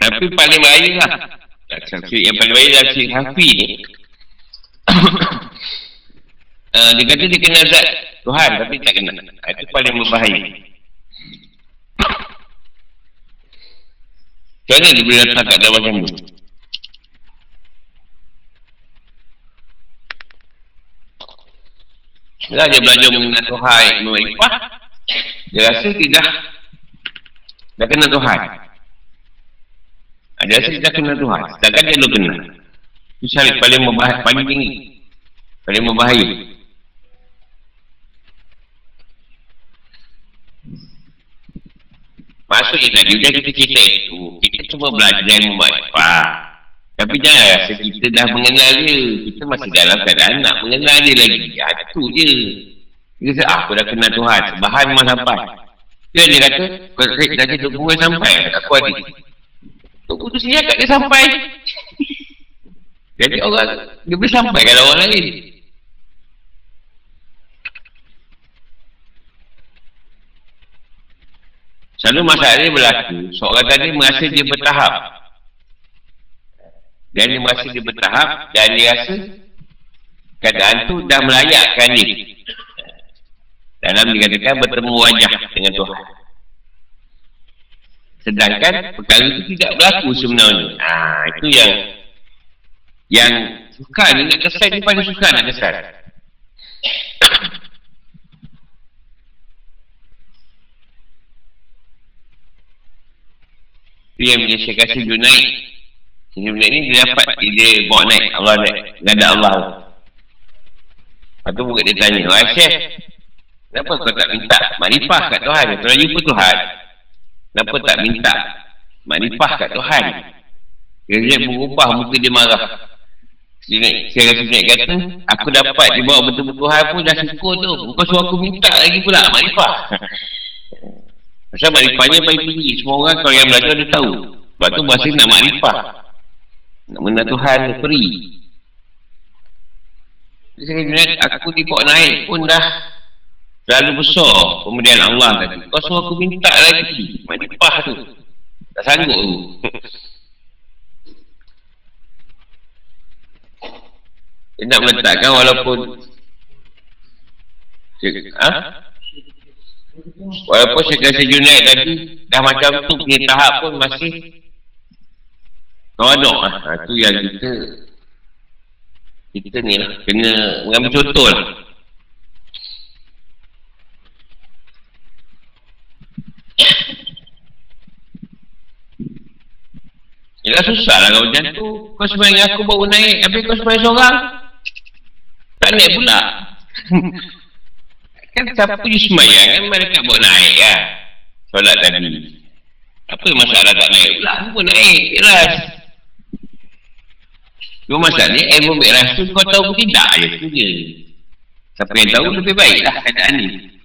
Tapi paling baik lah. Tafsir yang paling baik adalah Syekh Hafi ni. uh, dia kata dia kenal zat Tuhan tapi tak kenal. Itu paling berbahaya. Macam mana dia boleh datang kat dalam macam ni? Bila dia belajar mengenal Tuhan, Mereka Dia rasa dia dah Dah kenal Tuhan Dia rasa dia dah kenal Tuhan Sedangkan dia belum kenal Itu syarat paling berbahaya Paling tinggi Paling berbahaya Maksudnya tadi Udah kita cerita itu Kita cuma belajar memanfaat tapi jangan rasa kita dah mengenal dia. Kita masih dalam keadaan nak mengenal dia lagi. Ya, itu je. Kita kata, ah, aku dah kenal Tuhan. Bahan memang sampai. Dia dia kata, kau dah jadi dua sampai. Aku ada. Tunggu tu sini kat dia sampai. Jadi orang, dia boleh sampai kalau orang lain. Selalu masalah dia berlaku, seorang tadi merasa dia bertahap. Dan dia merasa dia bertahap dan dia rasa keadaan tu dah melayakkan dia. Dalam dikatakan bertemu wajah dengan Tuhan. Sedangkan perkara itu tidak berlaku sebenarnya. Ha, itu yang yang suka ni nak kesan ni paling suka nak kesan. Itu yang bila saya kasih Junaid Sehingga benda ni dia dapat dia bawa naik. Allah naik Gada Allah. Lepas tu buka dia tanya Wahai Syekh Kenapa kau tak minta Marifah kat Tuhan? Kau nak jumpa Tuhan Kenapa tak minta? Marifah kat Tuhan. Dia berubah muka dia marah. Sini, saya rasa sini kata Aku dapat dia bawa betul Tuhan pun dah syukur tu. Kau suruh aku minta lagi pula Marifah Pasal marifahnya paling tinggi. Semua orang kalau yang belajar dia tahu. Sebab tu bahasa nak marifah nak mengenal Tuhan peri saya kata aku tiba naik pun dah terlalu besar pemberian Allah tadi kau suruh aku minta lagi manipah tu tak sanggup tu dia nak meletakkan walaupun ha? walaupun kasi Junaid tadi dah macam tu punya tahap pun masih Tawaduk lah. Itu yang kita kita ni lah. Kena mengambil contoh lah. Yalah susah lah kau macam tu. Kau sebenarnya aku baru naik. Habis kau sebenarnya seorang. tak naik pula. kan siapa je semayang kan mereka buat naik kan. Solat tadi. Apa masalah tak naik pula? Apa naik? Keras. Cuma masalahnya ilmu mi'raj tu kau tahu pun tidak je tu je. Siapa yang tahu lebih baik lah keadaan ni.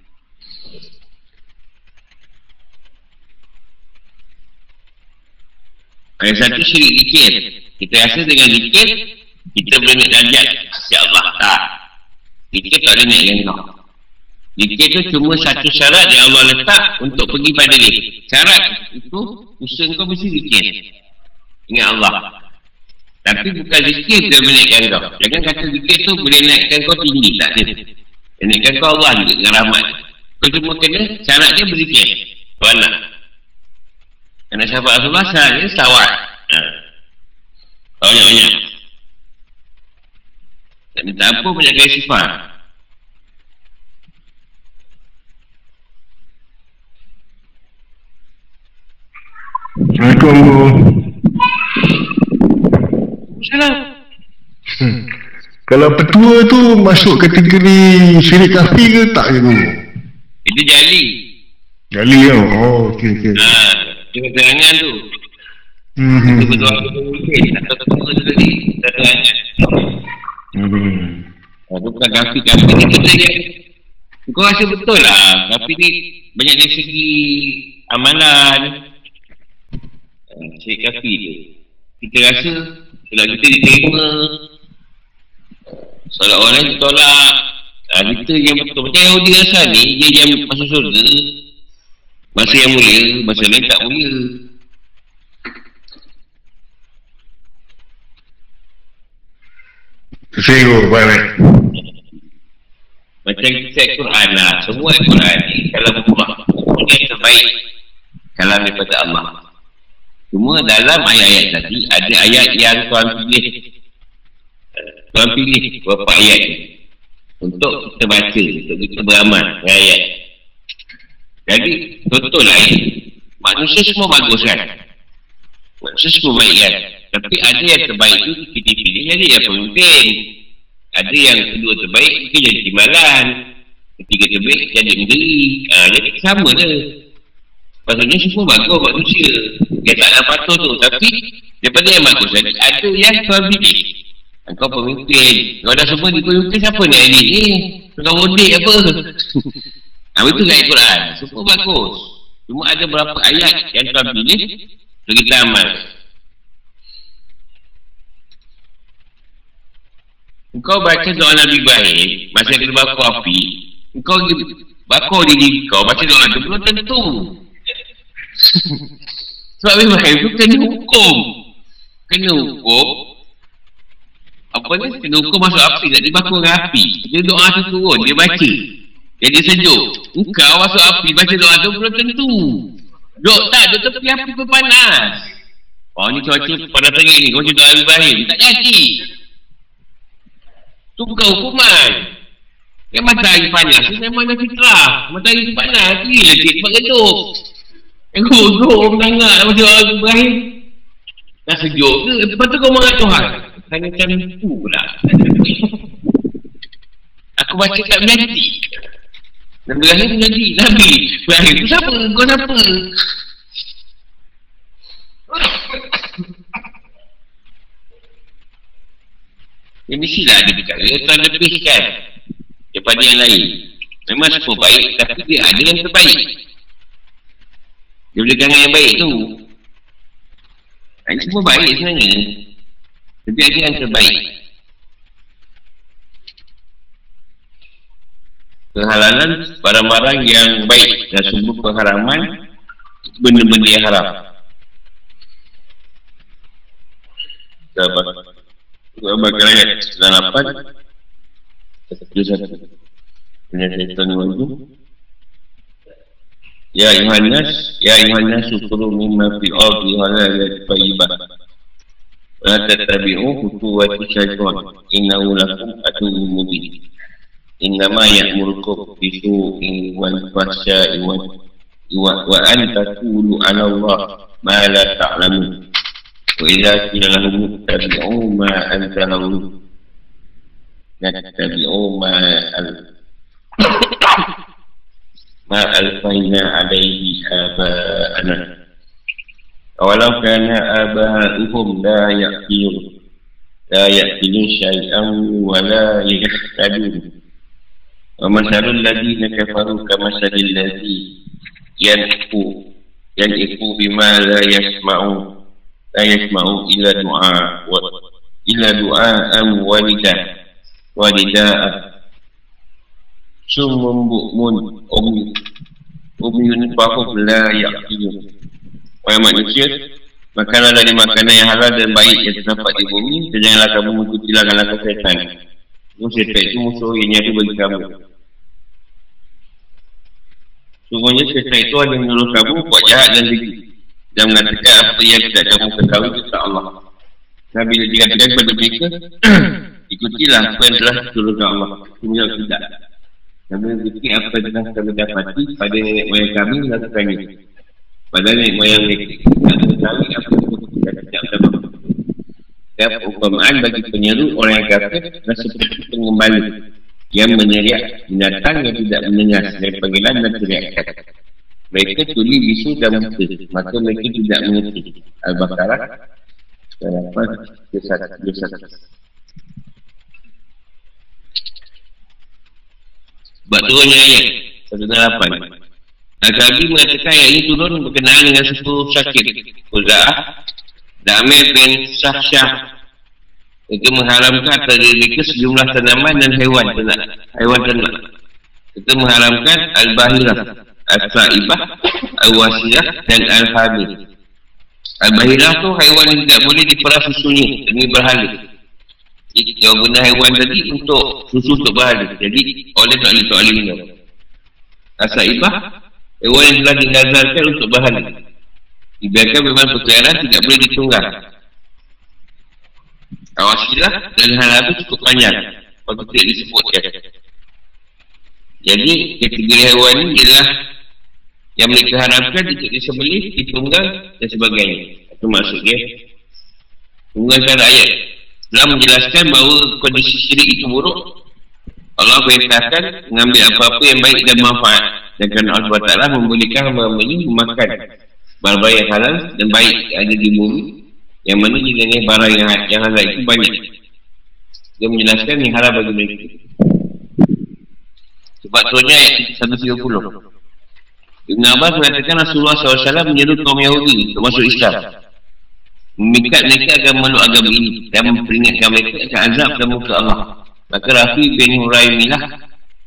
Ada satu syirik zikir. Kita rasa dengan zikir, kita boleh nak darjat. Ya Allah, tak. Zikir tak boleh naik dengan kau. Zikir tu cuma satu syarat yang Allah letak untuk pergi pada dia. Syarat itu, usaha kau mesti zikir. Ingat Allah. Tapi bukan zikir tu yang menaikkan kau. Jangan kata zikir tu boleh naikkan kau tinggi. Tak ada. Yang naikkan kau Allah juga dengan rahmat. Kau cuma kena syarat dia berzikir. Tuan nak. Kerana sahabat Rasulullah syaratnya sawat. Ha. Banyak-banyak. Tak minta apa banyak gaya sifat. Assalamualaikum. Salam. Hmm. Kalau petua tu masuk kategori syirik kafir ke tak je dulu? Itu jali. Jali ya? Oh, okey okey. Ha, cuma terangan tu. Hmm. hmm. Itu betul aku mungkin. Atau ketemu tu tadi. Terangan. Hmm. Ha, tu bukan kafir. Kafir ni kita je. Kau rasa betul lah. Kafir ni banyak dari segi amalan. Syekh kafir tu. Kita rasa kalau kita diterima Solat orang lain tolak ha, Kita yang betul Macam Yahudi rasa ni Dia yang masuk surga Masa yang mulia Masa lain tak mulia. Tersinggung balik. Macam kita Al-Quran lah. Semua Al-Quran ni Kalau Semua yang terbaik Kalau daripada Allah. Cuma dalam ayat-ayat tadi Ada ayat yang Tuhan pilih. Tuhan pilih beberapa ayat ni Untuk kita baca Untuk kita beramal ayat Jadi Betul lah ya Manusia semua bagus kan? Manusia semua baik kan? Tapi ada yang terbaik tu Kita pilih jadi yang pemimpin. Ada yang kedua terbaik Kita jadi timbalan. Ketiga terbaik jadi negeri ha, Jadi sama je. Maksudnya semua bagus manusia. Dia tak nak patuh tu. Tapi Daripada yang bagus lagi Ada yang pilih. Kau pemimpin. Kau dah semua di pemimpin Siapa ni adik ni Kau bodik apa Nah itu kat Quran? Semua bagus. Cuma ada berapa ayat Yang Tuhan pilih? Untuk kita amal Kau baca doa Nabi Ibrahim Masa kita bakar api. Kau bakar diri kau Baca doa tu Belum tentu. Sebab memang itu kena hukum. Kena hukum. Apa ni? Kena hukum masuk api. Tak dibakar dengan api. Dia doa tu turun Dia baca Jadi sejuk Engkau masuk api Baca doa tu belum tentu Duk tak Duk tepi api pun panas Oh ni cuaca pada terik ni Kau doa Ibrahim Tak jadi Tu bukan hukuman Yang matahari panas Memang dah fitrah Matahari panas Gila cik Sebab geduk yang gurau menangak macam orang Ibrahim. Dah sejuk ke? Lepas tu kau marah Tuhan. Tanya macam itu pula. Aku baca kat Mati. Dan Ibrahim jadi Nabi. Ibrahim tu siapa? Kau siapa? Ya mestilah ada perkara Tuan lebihkan Daripada yang lain. Memang semua baik Tapi dia ada yang terbaik. Dia boleh gangan yang baik tu. Ini semua baik sebenarnya. Tapi ada yang terbaik Kehalalan barang-barang yang baik Dan sumber pengharaman Benda-benda yang haram satu Penyakit tuan-tuan Ya ayuhan nas, ya ayuhan nas syukuru mimma fi ardi halalan tayyiban. Wa tattabi'u khutuwati syaitan. Innahu lakum aduwwun mubin. Innama ya'murukum bisu in wal fasya iwan wa wa anta taqulu ala Allah ma la ta'lamu wa idza qila lahum tabi'u ma anzala Allah. Nattabi'u ma al ma alfaina alayhi aba'ana. Awalau kana aba'uhum la ya'qilu la ya'qilu shay'an wa la yahtadun. Wa masalul ladhi na kafaru kamasalil ladhi Yan ku Yan ku bima la yasma'u La yasma'u ila du'a wa, Illa du'a am walida Walida'a Sumum bu'mun umi Umiun fahum la yakinu Wahai manusia Makanlah dari makanan yang halal dan baik yang terdapat di bumi Sejanganlah kamu mengikuti langkah-langkah setan Musuh syaitan itu musuh yang ada bagi kamu. Sungguhnya syaitan itu ada menyuruh kamu buat jahat dan zikir dan mengatakan apa yang tidak kamu ketahui tentang Allah. Nabi dia dikatakan kepada mereka, ikutilah apa yang telah diturunkan Allah. Kemudian tidak. Nabi mengikuti apa yang telah kami dapati pada nenek moyang kami melakukannya. Padahal nenek moyang mereka tidak mengetahui apa yang tidak dapat. Dan umpamaan bagi penyeru orang yang kafir dan seperti pengembali yang meneriak binatang yang tidak mendengar selain panggilan dan teriakan. Mereka tuli bisu dan muka, maka mereka tidak mengerti. Al-Baqarah, Kenapa? Kisah, kisah. Sebab turunnya ayat 108 Al-Qabi mengatakan ayat ini turun berkenaan dengan suku sakit Uza'ah Dan Amir bin Syah-Syah itu mengharamkan atas diri sejumlah tanaman dan haiwan ternak. Haiwan ternak. Itu mengharamkan al-bahirah, al-sa'ibah, al-wasirah dan al-hamil. Al-bahirah tu haiwan yang tidak boleh diperah susunya demi berhala. Yang guna haiwan tadi untuk susu untuk berhala. Jadi oleh tak boleh tak boleh Al-sa'ibah, haiwan yang telah dinazarkan untuk berhala. Dibiarkan memang perkara tidak boleh ditunggang. Awasilah dan hal itu cukup panjang. Waktu tidak disebutkan Jadi ketiga hewan ini adalah Yang mereka harapkan untuk disebelih, ditunggang dan sebagainya. Itu maksudnya. Tunggalkan ayat Telah menjelaskan bahawa kondisi syirik itu buruk. Allah perintahkan mengambil apa-apa yang baik dan manfaat. Dan kerana Allah SWT membolehkan hamba ini memakan Barang-barang yang halal dan baik ada di bumi yang mana jenis barang yang, yang halal itu banyak. Dia menjelaskan ni halal bagi mereka. Sebab turunnya ayat 130 Ibn Abbas mengatakan Rasulullah SAW menyeru kaum Yahudi untuk masuk Islam. Memikat mereka agar memeluk agama ini Dan memperingatkan mereka akan azab dan muka Allah. Maka Rafi bin Huraimilah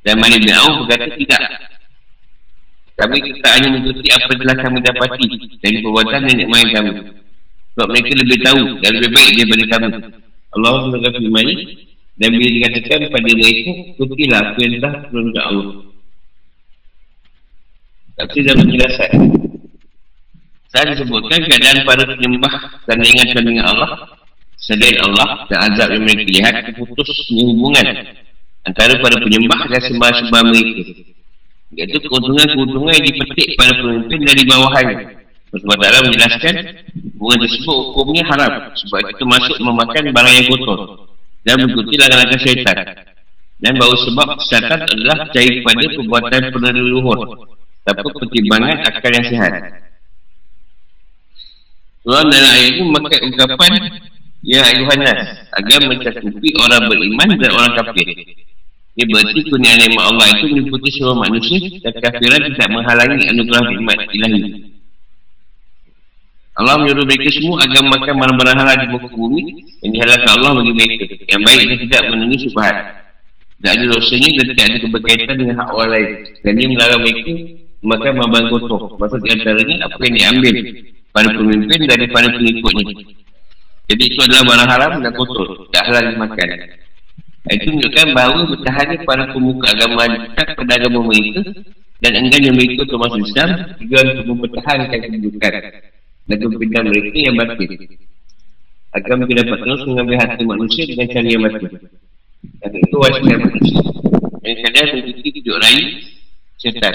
Dan Malik bin Auf berkata tidak Kami tak hanya mengikuti apa telah kami dapati Dari perbuatan nenek moyang kami sebab mereka lebih tahu dan lebih baik daripada kami. Allah SWT firman dan bila dikatakan kepada mereka, kutilah apa yang telah turunkan Allah. Tapi dalam penjelasan, saya disebutkan keadaan para penyembah dan ingatkan dengan Allah, selain Allah dan azab yang mereka lihat, putus hubungan antara para penyembah dan sembah-sembah mereka. Iaitu keuntungan-keuntungan yang dipetik pada pemimpin dari bawahannya. Sebab dalam menjelaskan hubungan tersebut hukumnya haram. Sebab itu masuk memakan barang yang kotor. Dan mengikuti langkah-langkah syaitan. Dan bahawa sebab syaitan adalah percaya kepada perbuatan peneluhur tanpa pertimbangan akal yang sihat. Tuhan dalam ayat ini memakai ungkapan Ya Ayuhanas agar mencakupi orang beriman dan orang kafir ia berarti kurniaan nikmat Allah itu meliputi semua manusia dan kafiran tidak menghalangi anugerah nikmat ilahi. Allah menyuruh mereka semua agar makan barang-barang halal di muka bumi yang dihalalkan Allah bagi mereka. Yang baik dan tidak menunggu subhat tidak ada dosanya dan tidak ada keberkaitan dengan hak orang lain. Dan dia melarang mereka makan barang-barang kotor. Maksud di antaranya apa yang diambil pada pemimpin daripada pengikutnya. Jadi itu adalah barang haram dan kotor. Tak halal dimakan itu menunjukkan bahawa bertahannya para pemuka agama tetap pada agama mereka dan enggannya mereka untuk masuk Islam juga untuk mempertahankan kedudukan dan kepintahan mereka yang batin. Agar mereka dapat terus mengambil hati manusia dengan cara yang batin. Dan itu wajibnya manusia. Dan kadang memiliki tujuh raih syaitan.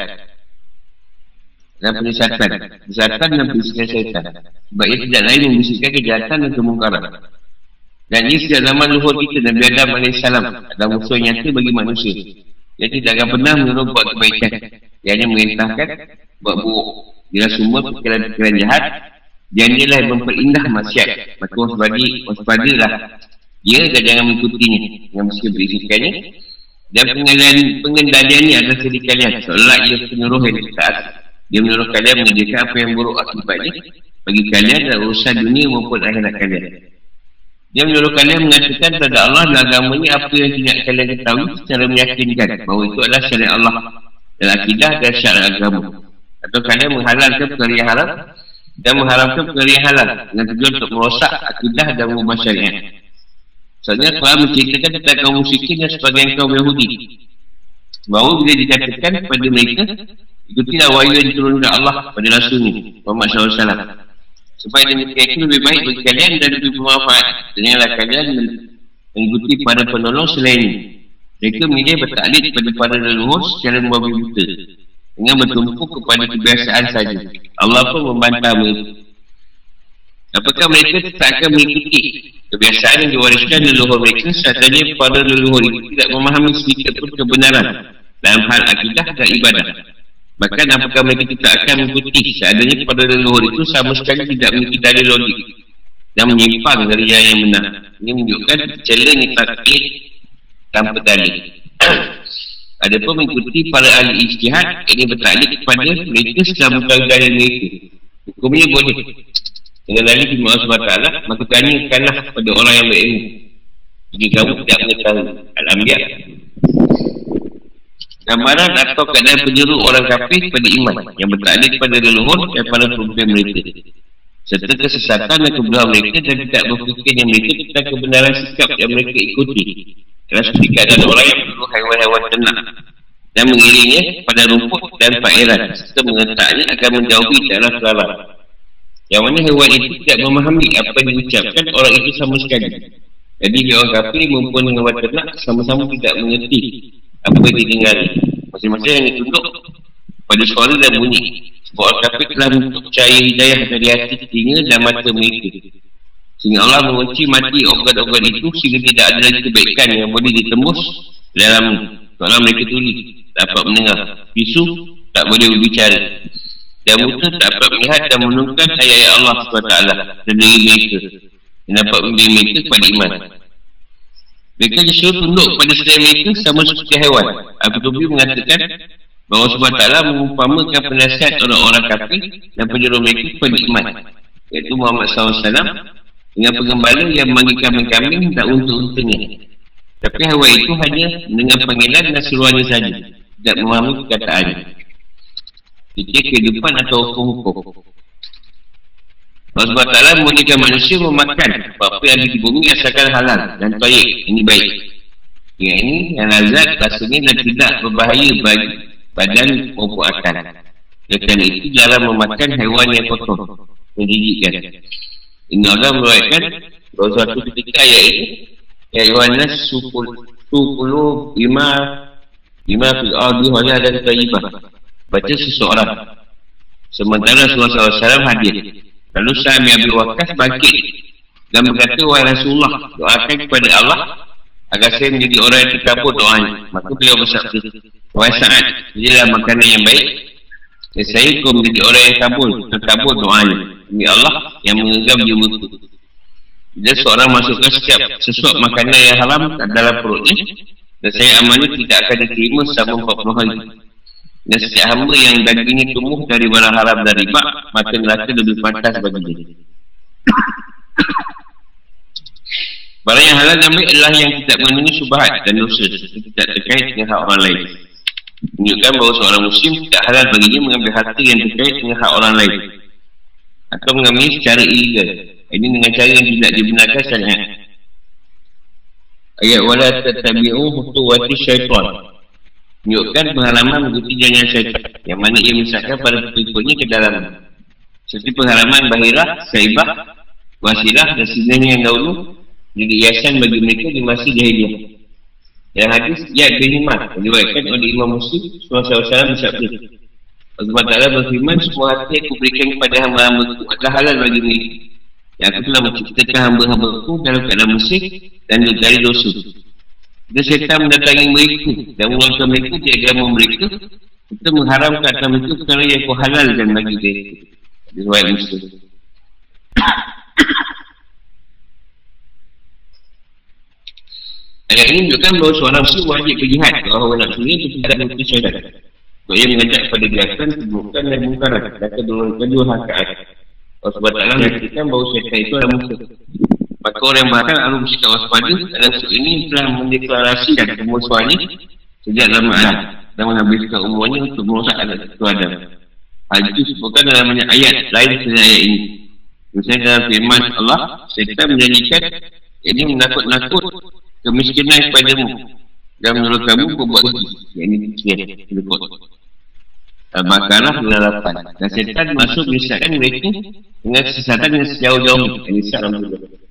Dan penyesatan. Penyesatan dan penyesatan syaitan. Sebab ia tidak lain membisikkan kejahatan dan kemungkaran Dan ini sejak zaman luhur kita Nabi Adam AS adalah musuh nyata bagi manusia. Dia tidak akan pernah menyuruh buat kebaikan. Dia hanya merintahkan buat buruk. Dia semua pikiran-pikiran jahat. Dia inilah yang memperindah masyarakat. Maka wasbadi, waspadalah. Dia dan jangan mengikutinya. Yang mesti berisikannya. Dan pengendalian ini adalah sedih kalian. Seolah ia penyuruh yang taat. Dia menyuruh kalian mengerjakan apa yang buruk akibatnya. Bagi kalian dan urusan dunia maupun akhirat kalian. Dia menyuruh kalian mengatakan kepada Allah dan agamanya apa yang tidak kalian ketahui secara meyakinkan bahawa itu adalah syariat Allah dan akidah dan syariat agama. Atau kalian menghalalkan perkara yang haram dan mengharamkan perkara yang halal dengan tujuan untuk merosak akidah dan mengubah syariat. Soalnya Quran menceritakan tentang kaum musyikin dan sebagian kaum Yahudi. Bahawa bila dikatakan kepada mereka, ikutilah wahyu yang diturunkan Allah pada Rasul ini, Muhammad SAW. Supaya demikian itu lebih baik bagi kalian dan lebih bermanfaat. Dengarlah kalian mengikuti pada penolong selain ini. Mereka milih bertaklid kepada para leluhur secara membabi buta. Dengan bertumpu kepada kebiasaan saja. Allah pun membantah mereka. Apakah mereka tak akan mengikuti kebiasaan yang diwariskan leluhur mereka seandainya para leluhur itu tidak memahami sedikit pun kebenaran dalam hal akidah dan ibadah. Bahkan apakah mereka tidak akan mengikuti seadanya pada leluhur itu sama sekali tidak mengikuti dalil logik dan menyimpang dari yang yang benar. Ini menunjukkan celahnya taklid tanpa dalil. Ada pun mengikuti para ahli ijtihad ini bertaklid kepada mereka setelah dalil mereka. Hukumnya boleh. Dengan dalil di Allah SWT, maka tanyakanlah kepada orang yang berilmu. Jika kamu tidak mengetahui Al-Ambiya gambaran atau keadaan penjuru orang kafir pada iman yang bertaklid kepada leluhur dan para pemimpin mereka. Serta kesesatan dan kebodohan mereka dan tidak berfikir yang mereka tentang kebenaran sikap yang mereka ikuti. Kerana seperti keadaan orang yang perlu haiwan-haiwan tenang dan mengiringnya pada rumput dan pairan serta mengentaknya akan menjauhi dalam salah yang mana hewan itu tidak memahami apa yang diucapkan orang itu sama sekali. Jadi orang kafir maupun hewan ternak sama-sama tidak mengerti apa yang didengar masing-masing yang ditunduk pada suara dan bunyi. Sebab orang kafir telah percaya hidayah dari hati telinga dan mata mereka. Sehingga Allah mengunci mati obat-obat itu sehingga tidak ada lagi kebaikan yang boleh ditembus dalam kalau mereka tuli. Dapat mendengar. Bisu tak boleh berbicara. Dan tak dapat melihat dan menungkan ayat-ayat Allah SWT dan diri mereka. Yang dapat membimbing mereka kepada iman mereka disuruh tunduk pada setiap mereka sama seperti hewan. Abu Tubi mengatakan bahawa sebab taklah mengumpamakan penasihat orang-orang kafir dan penjuruh mereka kepada iman. Iaitu Muhammad SAW dengan penggembala yang memanggil kambing-kambing tak untuk-untungnya. Tapi hewan itu hanya dengan panggilan dan seruannya saja. Tidak memahami perkataannya. Jadi kehidupan atau hukum-hukum. Allah SWT membolehkan manusia memakan apa-apa yang di bumi asalkan halal dan baik. Ini baik. Yang ini yang lazat rasanya dan tidak berbahaya bagi badan maupun akal. Kerana itu jarang memakan haiwan yang kotor. Menjijikkan. Ini Allah meruatkan bahawa suatu ketika ayat ini haiwan nas supuluh lima lima fi'adu wajah dan taibah. Baca seseorang. Sementara Rasulullah SAW hadir. Lalu Sa'am Abi Waqqas bangkit dan berkata, Wahai Rasulullah, doakan kepada Allah agar saya menjadi orang yang terkabur doanya. Maka beliau bersabda, Wahai Sa'ad, jadilah makanan yang baik dan saya pun menjadi orang yang kabur, terkabur doanya. Demi Allah yang mengegam jiwa itu. Bila seorang masukkan setiap sesuatu makanan yang haram dalam perutnya, dan saya amalnya tidak akan diterima selama 40 hari. Dan setiap hamba yang dagingnya tumbuh dari barang haram dan riba, maka neraka lebih pantas bagi dia. barang yang halal baik adalah yang tidak mengandungi subhat dan dosa, tidak terkait dengan hak orang lain. Menunjukkan bahawa seorang muslim tidak halal bagi mengambil harta yang terkait dengan hak orang lain. Atau mengambil secara illegal. Ini dengan cara yang tidak dibenarkan syariat. Ayat wala tatabi'u hutuwati syaitan menunjukkan pengalaman mengikuti jalan syaitan yang mana ia misalkan pada pengikutnya ke dalam. Seperti pengalaman bahirah, saibah, wasilah dan sebenarnya yang dahulu jadi iasan bagi mereka di masa jahiliah. Yang hadis ya bin Himad diriwayatkan oleh Imam Muslim SAW bersabda Allah Ta'ala berfirman semua hati aku berikan kepada hamba-hamba itu adalah halal bagi mereka. Yang aku telah menciptakan hamba-hamba aku dalam keadaan musik dan dari dosa. Dan syaitan mendatangi mereka dan mengeluarkan mereka di agama mereka kita mengharamkan atas mereka perkara yang kau halalkan bagi mereka. Di riwayat Muslim. Ayat ini menunjukkan bahawa seorang muslim wajib berjihad kalau orang nak sunyi itu tidak ada syahadat. Sebab ia mengajak pada gerakan, keburukan dan mungkaran dan kedua-dua hakaat. Allah SWT menyatakan bahawa syaitan itu adalah musuh. Maka orang barat harus mesti tak waspada rasul ini telah mendeklarasikan Kemusuhan ini Sejak lama Adam. Dan menghabiskan umurnya Untuk merosak anak Adam. Hal itu sebutkan dalam banyak ayat Lain dari ayat ini. Misalnya dalam firman Allah Syaitan menjadikan Ini menakut-nakut Kemiskinan kepadamu Dan menurut kamu Perbuat lagi Yang ini Kemiskinan Al-Baqarah 28 Dan setan masuk menyesatkan mereka Dengan sesatan yang sejauh-jauh Yang sejauh-jauh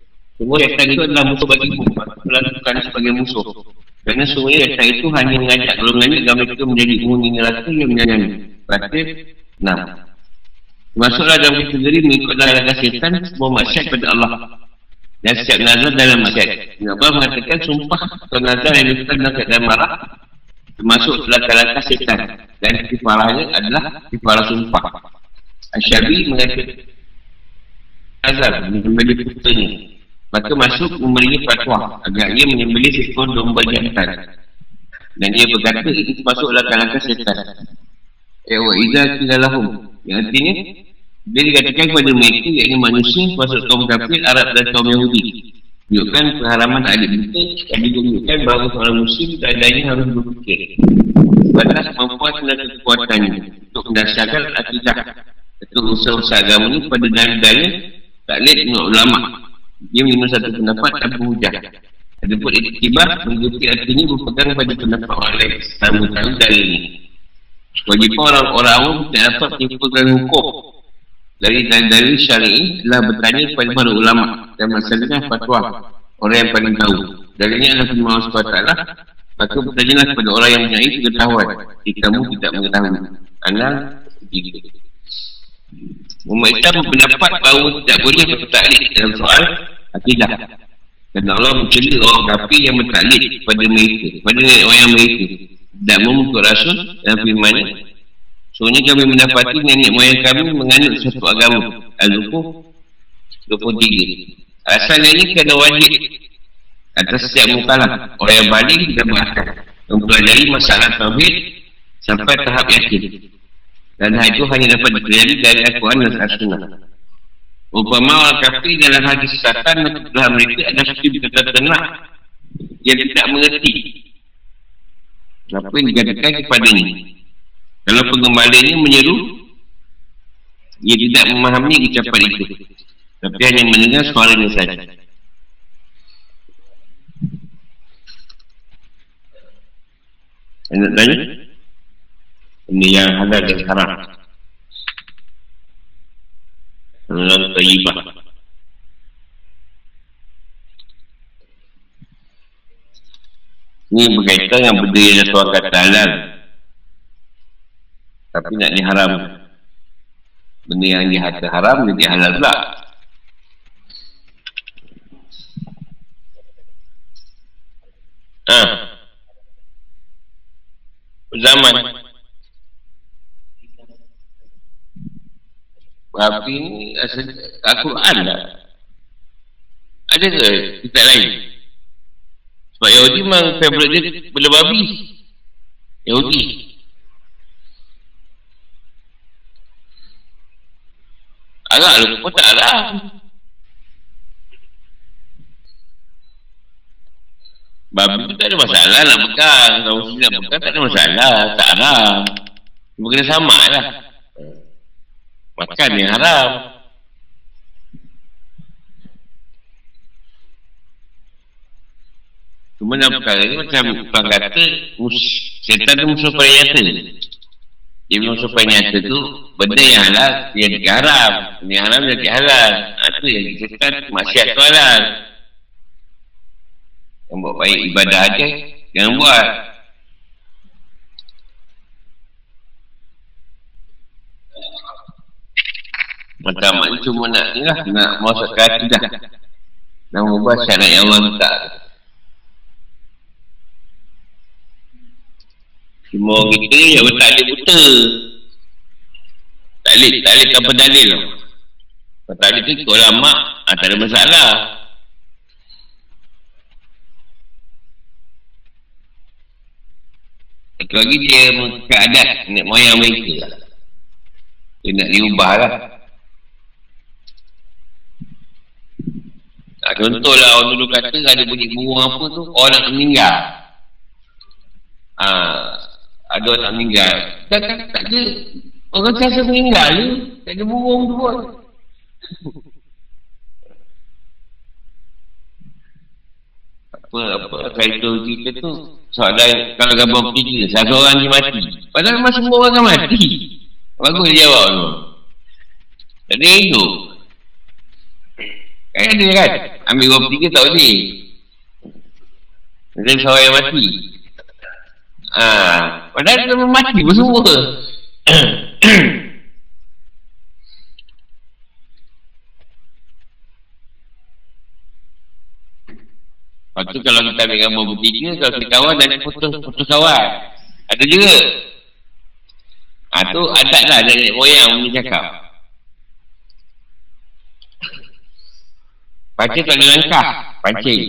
semua syaitan itu adalah musuh bagi ibu Melakukan sebagai musuh. Kerana semua syaitan itu hanya mengajak golongannya Agar mereka menjadi umum yang yang menyanyi. Berarti Enam Masuklah dalam kita sendiri mengikut dalam langkah syaitan Semua maksyat pada Allah. Dan setiap nazar dalam maksyat Allah mengatakan sumpah Atau nazar yang kita nazar dan marah Termasuk langkah langkah syaitan. Dan kifarahnya adalah kifarah sumpah. Asyabi mengatakan Nazar menjadi putera Maka masuk memberinya fatwa. Agar ia menyembeli seekor domba jantan Dan ia berkata itu masuk langkah-langkah setan Ya wa iza Yang artinya Dia dikatakan kepada mereka Yang manusia masuk kaum kafir Arab dan kaum Yahudi. Menunjukkan pengharaman adik kita Dan juga menunjukkan bahawa seorang muslim Tak harus berfikir. Batas kemampuan dan kekuatannya untuk mendasarkan akidah. Untuk usaha-usaha agama ini pada dalil-dalil taklid ulama dia menerima satu pendapat tanpa hujah. Ada pun iktibar mengikuti artinya berpegang pada pendapat orang lain tanpa tahu dalil ini wajib orang-orang awam tidak dapat menyimpulkan hukum. Dari dalil-dalil syari'i telah bertanya kepada para ulama dan masalahnya fatwa. Orang yang paling tahu. Dalilnya adalah firman Allah SWT Maka bertanyalah kepada orang yang punya pengetahuan. Jika kamu tidak mengetahui. Anal tiga Muhammad Islam berpendapat bahawa tidak boleh bertaklid dalam soal akidah. Dan Allah mencela orang kafir yang bertaklid kepada mereka, kepada orang yang mereka. Dan memukul rasul dalam firman Soalnya kami mendapati nenek moyang kami menganut satu agama. Al-Zuhur 23. Asalnya ini kena wajib atas setiap mukalah orang yang balik dan berakal mempelajari masalah tauhid sampai tahap yakin dan hal itu hanya dapat terjadi dari Al-Quran dan As-Sunnah Upama orang kafir dalam hal kesesatan dalam mereka ada satu kata tenang yang tidak mengerti apa yang dikatakan kepada ini kalau pengembaliannya menyeru ia tidak memahami ucapan itu tapi hanya mendengar suara ini saja Nak tanya? Ini yang halal dan haram. Halal tayyibah. Ini berkaitan dengan benda yang tuan kata halal. Tapi nak diharam. Benda yang dihata haram, jadi halal pula. Ah zaman Babi ni asal Al-Quran lah Ada ke kitab lain Sebab Yahudi memang favourite dia Bela babi Yahudi Agak lupa tak lah Babi tu tak ada masalah nak pegang. Kalau mesti nak pegang tak ada masalah. Tak haram. Cuma kena sama lah. Makan yang haram. Cuma dalam perkara ni macam tuan kata Setan tu musuh paling nyata. Dia musuh paling nyata tu Benda yang halal Yang haram. Yang haram jadi halal. Itu yang setan Masyarakat tu halal. Yang buat baik ibadah aja Jangan buat Pertama ni cuma nak ni lah, nak masuk ke hati dah. Nak ubah syarat yang Allah letak. Semua orang kita yang bertaklid buta. Taklid, taklid tanpa dalil. Kalau taklid tu ikut ulama, ha, tak ada masalah. Satu lagi dia keadaan nenek moyang mereka lah. Dia nak diubah lah. Nah, contohlah orang dulu kata ada bunyi burung apa tu, orang nak meninggal. Ah, ada orang nak meninggal. Tak, tak, tak ada. Orang rasa meninggal ni, tak ada burung tu pun. apa, apa, kaitu kita tu, soalan kalau gambar tiga, satu orang ni mati. Padahal memang semua orang kan mati. Bagus dia jawab tu. Tak ada hidup. Kan ada kan? Ambil dua tiga tak boleh. Ada seorang yang mati. Ah, padahal dia mati semua. Lepas tu kalau kita ambil gambar bertiga, kalau kita kawan dan putus, putus kawan. Ada juga. Ha, tu adat lah dari moyang punya cakap. Pancing tak ada langkah. Pancing.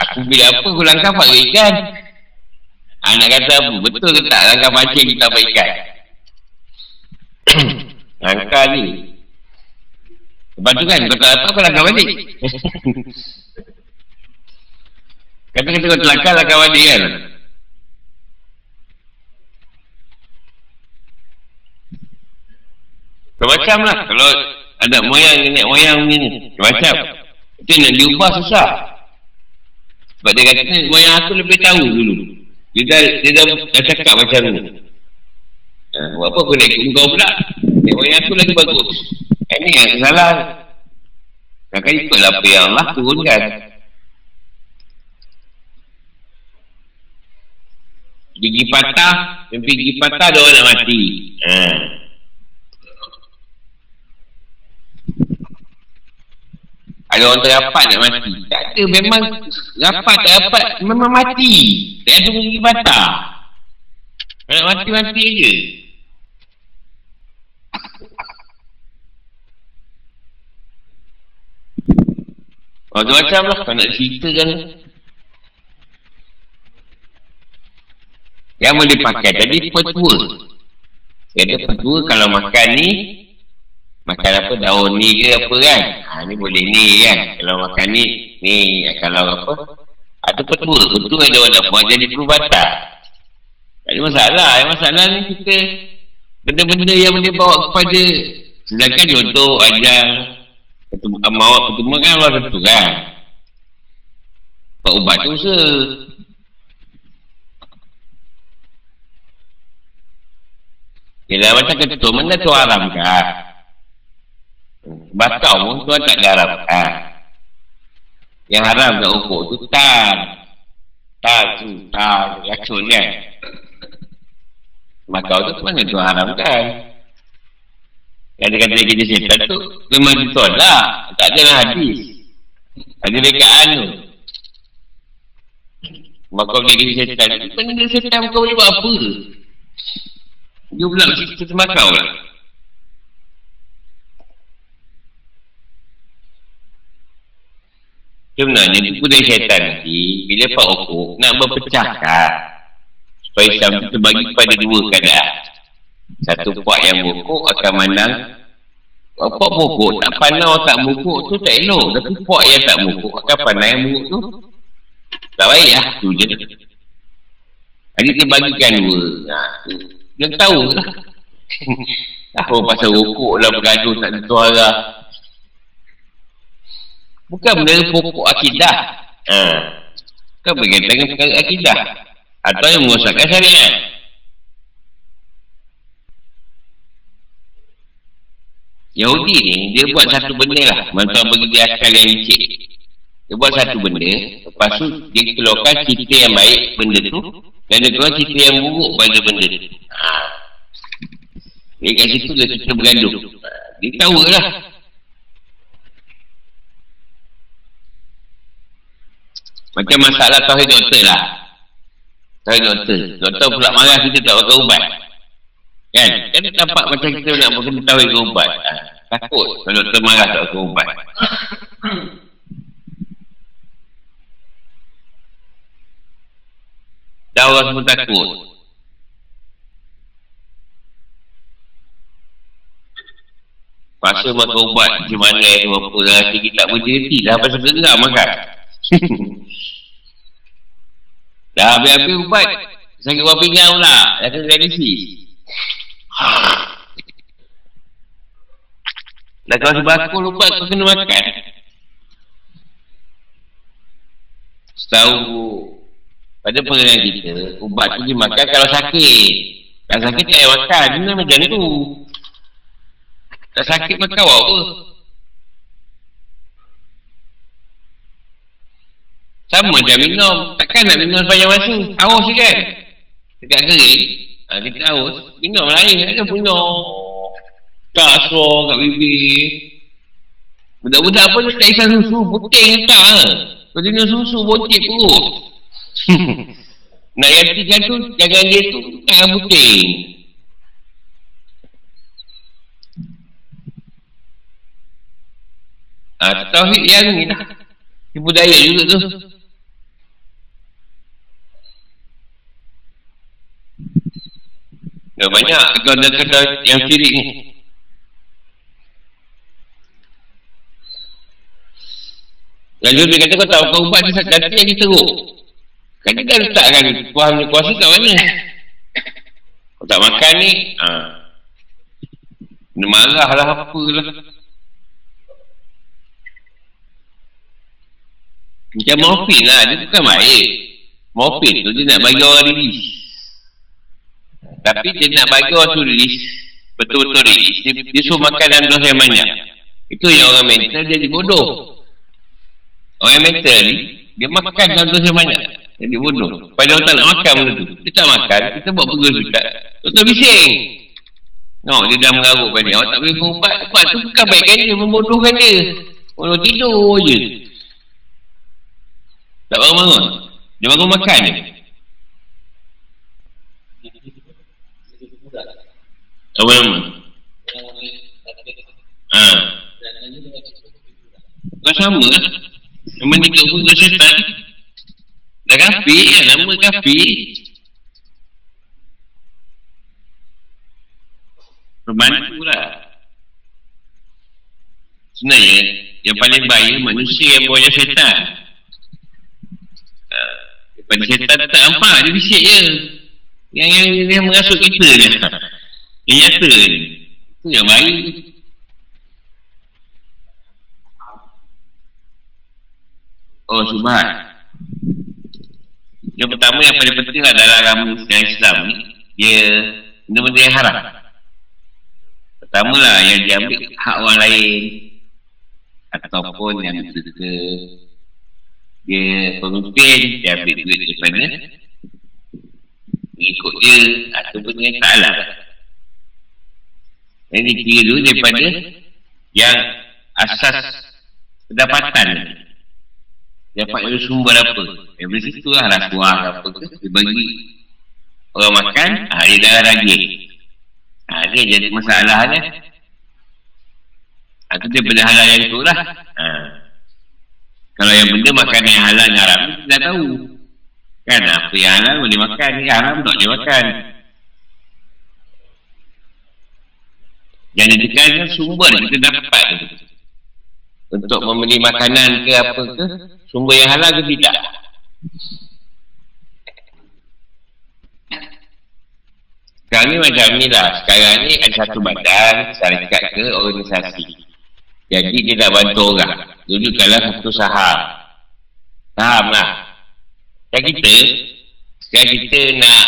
Aku bila apa aku langkah pak ikan. Ha, nak kata apa? Betul ke tak langkah pancing kita pak ikan? langkah ni. Lepas tu kan kau tak apa kau langkah balik. Kata-kata kau telakar langkah balik kan? Macam lah kalau ada moyang nenek moyang ni ni. Macam. Itu nak diubah susah. Sebab dia kata moyang aku lebih tahu dulu. Dia dah, dia dah, dah cakap macam ni. Ha, buat apa aku nak ikut kau pula? Nenek moyang aku lagi bagus. Ini yang salah. Kakak ikutlah apa yang Allah turunkan. Gigi patah, mimpi gigi patah dia orang nak mati. Ha. Ada orang terapat nak mati. Tak ada, memang rapat tak rapat, memang mati. Tak ada gigi patah. Nak mati-mati je. Macam-macam lah, kau nak ceritakan. Yang boleh pakai tadi petua. Jadi petua kalau makan ni Makan apa? Daun ni ke apa kan? Ha, Ni boleh ni kan? Kalau makan ni Ni kalau apa? Ada petua Petua ada orang buat jadi perubatan. Tak ada masalah. Yang masalah ni kita Benda-benda yang boleh bawa kepada Sedangkan contoh ajar Mawak pertama kan Allah tentu kan? Buat ubat tu usaha. Yelah macam ketua mana tu haram kan Bakau pun tuan tak diharapkan Yang haram kat ukur tu tan. Tan tu, tan, racun kan. Bakau tu mana tuan haramkan Yang dia kata kerja setan tu Memang betul lah. Tak ada hadis Ada dekat anu Bakau kerja setan. Benda setan? Kau boleh buat apa? Dia pula kita semakau lah. Sebenarnya itu budaya syaitan nanti Bila Pak Okok nak berpecahkan Supaya Islam terbagi kepada dua keadaan. Satu puak yang bokok akan menang Puak bokok tak pandang orang tak bokok tu tak elok. Tapi puak yang tak bokok akan pandang yang bokok tu. Tak baik lah tu je. Jadi dia bagikan dua. Nah, Dia tahu lah. Apa pasal rokok lah bergaduh tak ada suara Bukan benda pokok akidah. Ha. Bukan berkaitan dengan perkara akidah. Atau yang mengusahkan syariat. Yahudi ni, dia buat satu benda lah. Mantuan bagi dia akal yang licik. Dia buat satu benda. Lepas tu, dia keluarkan cerita yang baik benda tu. Dan dia keluar cerita yang buruk pada benda tu. Ha. Dia kat situ dia cerita bergaduh. Dia tahu lah. Macam masalah tauhid doktor lah. Tauhid doktor. Doktor pula marah kita tak pakai ubat. Kan? Kan dia nampak macam kita nak berkena tauhid ubat. Ha. Takut kalau doktor marah tak pakai ubat. Dah orang semua takut. Pasal makan ubat macam mana yang apa Rasa kita tak berhenti dah pasal gerak makan. dah habis-habis ubat. Sakit buah pinggang pula. Dah kena dialisis. Dah kalau sebakul ubat kau kena makan. Setahu pada pengenalan kita, ubat tu dimakan kalau sakit. Kalau sakit tak payah makan. Dia macam tu. Tak sakit makan apa? Sama dia minum. Takkan nak minum sepanjang masa. Haus je kan? Dekat kering. Ha, kita haus. Minum lah air. Ada minum. Tak suar kat bibir. Budak-budak pun tak isap susu. Puting tak lah. Kau minum susu, botik perut. Nak gantikan tu Jangan dia tu Jangan putih Ah, tauhid yang ni lah budaya juga tu Dah banyak kedai-kedai yang sirik ni Lalu dia kata kau tak makan ubat dia ganti lagi teruk. Kan dia letakkan kuasa, kuasa kat mana? Kau tak makan ni, ha. Dia marah lah apa lah. Macam morfin lah, dia bukan baik. Morfin tu dia nak bagi orang rilis. Tapi dia nak bagi orang tu rilis, betul-betul rilis. Dia, dia suruh makan dalam dosa yang banyak. Itu yang orang mental jadi bodoh. Orang mental ni, dia makan dalam dosa banyak. Jadi bodoh. Pada orang tak nak makan benda tu. Dia tak makan, kita buat pegus juga. Doktor bising. No, dia dah mengarut pada dia. Awak tak boleh berubat. Sebab tu bukan baikkan dia, membodohkan dia. Orang tidur je. Tak bangun-bangun. Dia bangun makan je. Apa nama? Ha. Kau sama? Lah. Yang menikah pun ke syaitan Dah kafi kan? Nama kafi Berbantu lah. Sebenarnya Yang paling baik manusia yang bawa syaitan uh, Daripada syaitan tak nampak Dia bisik je Yang yang dia merasuk kita je Yang nyata je Itu yang baik. Oh subhan Yang pertama yang paling penting adalah agama yang Islam ni Dia benda-benda yang haram. Pertama lah yang diambil hak orang lain Ataupun yang kita Dia pemimpin Dia ambil duit daripada Mengikut dia Ataupun dia tak lah Jadi kira dulu daripada Yang asas Pendapatan. Dapat dari sumber apa? Dari situ lah rasuah apa ke? Dia bagi orang makan ah, dia dah lagi ah, dia jadi masalahnya ah, itu dia benda halal yang tu lah. Ah. kalau yang benda makan yang halal yang haram dah tahu. Kan apa yang halal boleh makan yang haram tak boleh makan yang ditekan sumber kita dapat untuk membeli makanan ke apa ke sumber yang halal ke tidak. Sekarang ni macam ni lah. Sekarang ni ada satu badan syarikat ke organisasi. Jadi dia dah bantu orang. Dulu kalau satu saham. Saham lah dan kita sekarang kita nak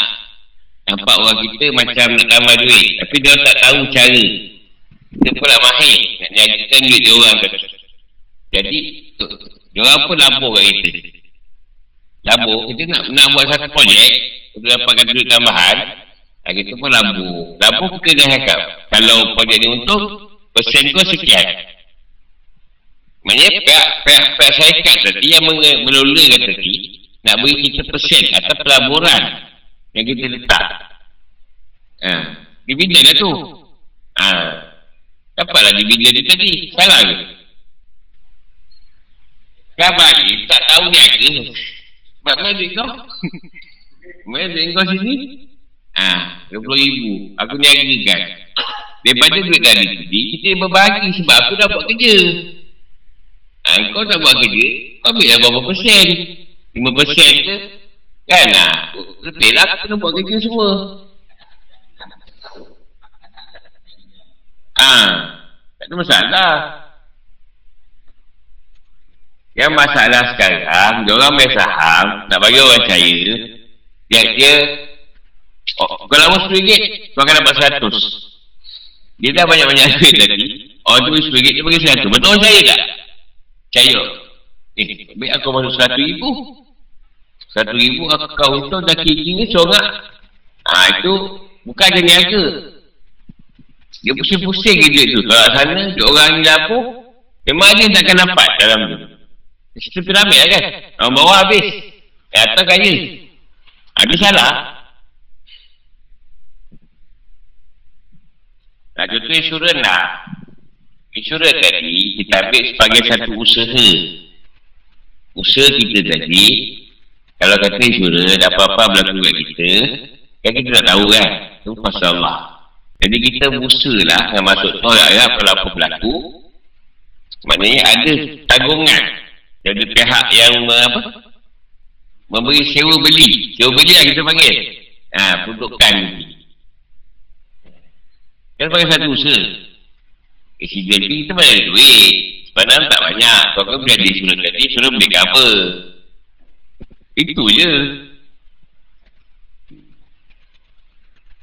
nampak orang kita macam nak tambah duit. Tapi dia tak tahu cara dia pula mahir nak jadikan duit dia orang kata jadi, dia orang pun labur kat kita. Labur, kita nak, nak buat satu projek, untuk dapatkan duit tambahan, kita pun labur. Labur kita dah cakap, kalau projek ni untuk, persen kau sekian. Maksudnya pihak, pihak, pihak syarikat tadi yang mengelolakan tadi nak beri kita persen atau pelaburan yang kita letak. Ha. Dividen lah tu. Ha. Dapatlah dividen dia tadi. Salah ke? Kabar ni tak tahu ni ada. Sebab mana duit kau? Mana duit kau sini? Ha, RM20,000. Aku niagakan. Daripada duit tadi tadi, kita berbagi sebab aku dah buat kerja. Ha, kau tak buat kerja, kau ambil lah berapa persen. 5 persen ke? Kan lah. Lebih lah aku kena buat kerja semua. Ha, tak ada masalah. Yang masalah sekarang, dia orang main saham, nak bagi orang percaya, dia, dia oh, kalau lama RM10, kau akan dapat RM100. Dia dah banyak-banyak duit tadi, orang tu RM10, dia bagi RM100. Betul orang saya tak? Percaya. Eh, baik aku masuk RM100,000. RM100,000 aku kau itu dah kira-kira seorang. Ha, itu bukan ada niaga. Dia pusing-pusing duit tu. Kalau sana, dia orang ni lapuk, memang dia takkan dapat dalam tu. Situ piramid lah kan. Orang bawah habis. Yang atas kaya. Ada salah. Nah, contoh insurans lah. Insurans tadi, kita ambil sebagai satu usaha. Usaha kita tadi, kalau kata insurans, apa-apa berlaku kat kita, kan kita tak tahu kan. Itu pasal Allah. Jadi kita berusaha lah, yang masuk tolak lah kalau apa berlaku. Maknanya ada tanggungan jadi pihak yang apa? Memberi sewa beli. Sewa beli lah kita panggil. Ha, peruntukan. Kita panggil satu usaha. Accident ni kita banyak duit. Sebenarnya tak banyak. Kau kan boleh ada suruh tadi, suruh beli cover. Itu je.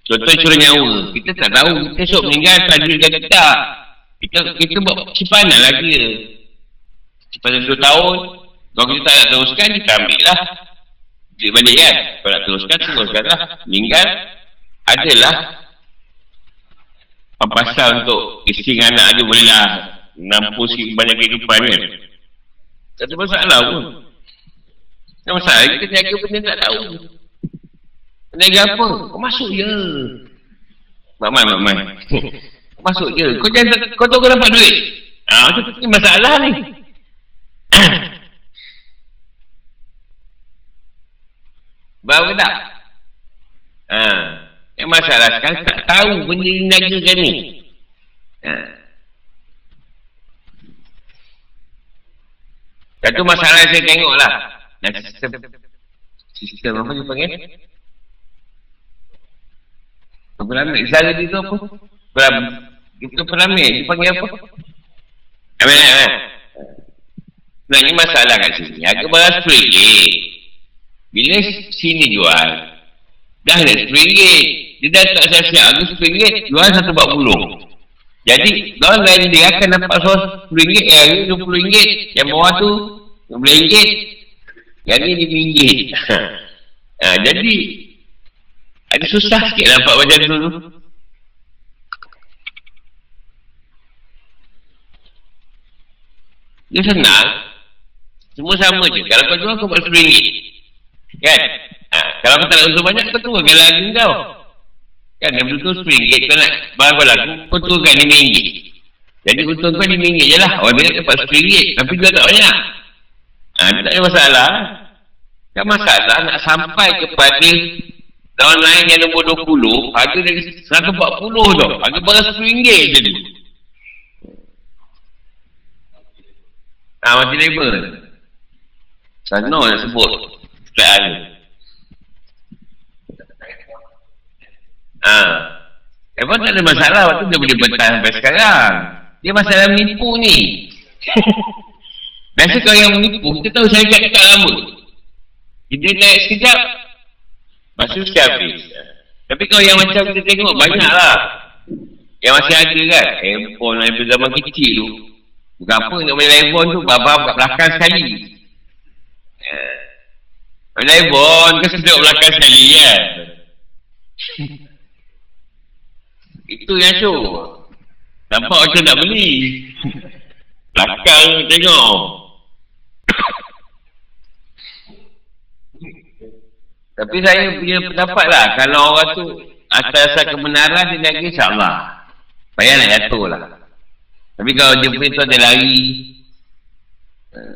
Contoh suruh nyawa. Kita tak tahu. Kita esok meninggal, tak ke tak. Kita, kita buat simpanan lagi. Pada dua tahun, kalau kita tak nak teruskan, kita ambil lah. Dia balik kan? Kalau nak teruskan, teruskan lah. Meninggal, adalah pasal untuk isteri dan anak dia boleh lah nampu si banyak kehidupan kan. Tak ada masalah pun. Tak masalah, kita niaga benda tak tahu. Niaga apa? Kau masuk je. Mak Man, Mak Man. masuk je. Kau jangan, kau tahu kau dapat duit. Ah, tu masalah ni. Baru tak? Ha. Yang masalah sekarang tak tahu benda ni nagakan ni. Ha. Satu masalah saya tengok lah. Dan sistem, sistem apa dia panggil? Pelamik. Zara dia tu apa? Pelamik. Itu pelamik. Dia panggil apa? Amin, amin. Nah ini masalah kat sini. Harga barang RM10. Bila sini jual, dah ada RM10. Dia dah tak siap-siap. Harga RM10, jual RM140. Jadi, kawan lain dia akan dapat sos RM10, yang ini RM20. Yang bawah tu, RM15. Yang ni RM5. ha, jadi, ada susah sikit dapat macam tu. Dia senang, semua sama je. Kalau kau jual, kau buat RM10. Kan? Ha, kalau kau tak nak untung banyak, kau turunkan lagu kau. Kan? Yang betul RM10. Kau nak barang kau lagu, kau turunkan RM5. Jadi untung kau RM5 je lah. Orang dia dapat RM10. Tapi jual tak banyak. Ha, tak ada masalah. Kan masalah nak sampai kepada tahun lain yang nombor 20, harga dari 140 tu. Harga barang RM10 je ni. Ha, mati labor. Sana nak sebut Keadaan ni Haa Emang tak ada masalah Waktu dia boleh bertahan sampai sekarang Dia masalah menipu ni Biasa kalau yang menipu Kita tahu saya kat dekat lama Dia naik sekejap Masuk sekejap habis Tapi kalau yang macam kita tengok Banyak lah Yang masih ada kan Handphone dari zaman kecil tu Bukan apa nak main handphone tu Babak kat belakang sekali Pandai pun, kau seduk belakang sekali kan? Itu yang show. Nampak macam nak beli. Belakang tengok. Tapi saya punya pendapat lah. Kalau orang tu atas asal kebenaran dia lagi insyaAllah. Payah nak jatuh lah. Tapi kalau jumpa tu ada lari. eh,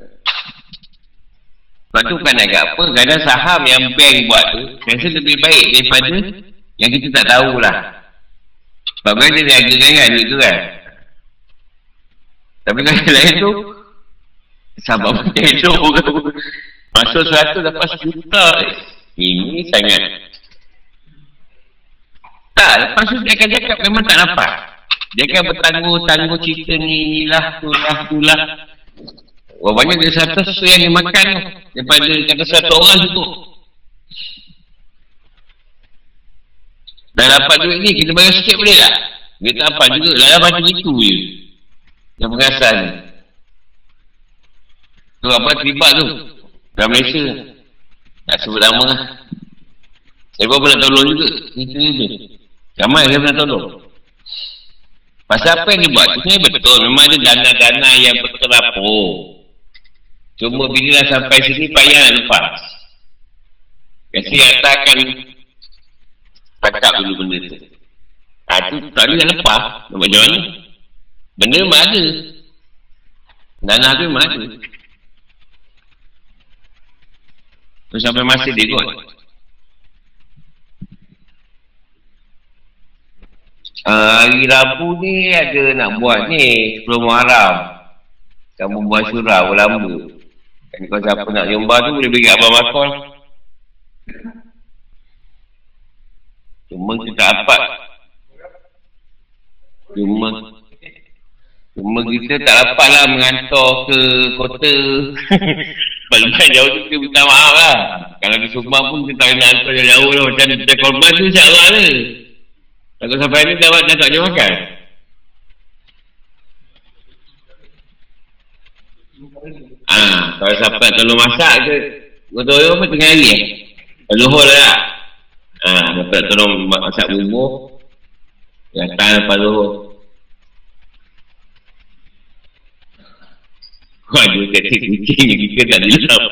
Sebab tu kan agak apa. Kadang saham yang bank buat tu. Rasa lebih baik daripada yang kita tak tahulah. Sebab kan dia jaga kan kan duit tu kan. Tapi kalau lain tu. Sabar macam tu. Masuk seratus dapat sejuta. Ini sangat. Tak, lepas tu dia akan cakap memang tak dapat. Dia akan bertangguh-tangguh cerita ni, lah, tu lah, tu lah. Wah, banyak dia satu sesuai yang dia makan. Daripada kata satu orang tu. Dah dapat duit ni, kita bayar sikit boleh tak? Dia tak apa juga, lah macam itu je. Yang perasan. Tu apa terlibat tu? Dalam Malaysia. Tak sebut nama lah. Saya pun pernah tolong juga. Itu je. Ramai saya pernah tolong. Pasal apa yang dia buat? Sebenarnya betul. Memang ada dana-dana yang berterapur. Cuma bila dah sampai sini, payah nak lepas. Yang atas akan pakap dulu benda tu. Ha, tu tak boleh lepas. Macam mana? Benda memang ada. Dana tu memang ada. Tu sampai masa dia kot. Uh, hari Rabu ni ada nak buat ni sebelum Muharram. Kamu buat surah ulama. Kan kalau siapa nak nyumbang tu boleh bagi Abang Makol. Cuma kita dapat. Cuma Cuma kita tak dapat lah mengantar ke kota. Balik jauh tu kita minta maaf lah. Kalau di Sumbang pun kita tak nak hantar jauh-jauh lah. Macam kita korban tu insyaAllah lah. Takut sampai ni dapat dah tak dia makan. Ah, kalau siapa kalau masak ke Betul apa tengah hari eh? Luhur lah Ah, dapat tolong masak bumbu Datang lepas luhur Wah, dia kata kucing kita tak dilap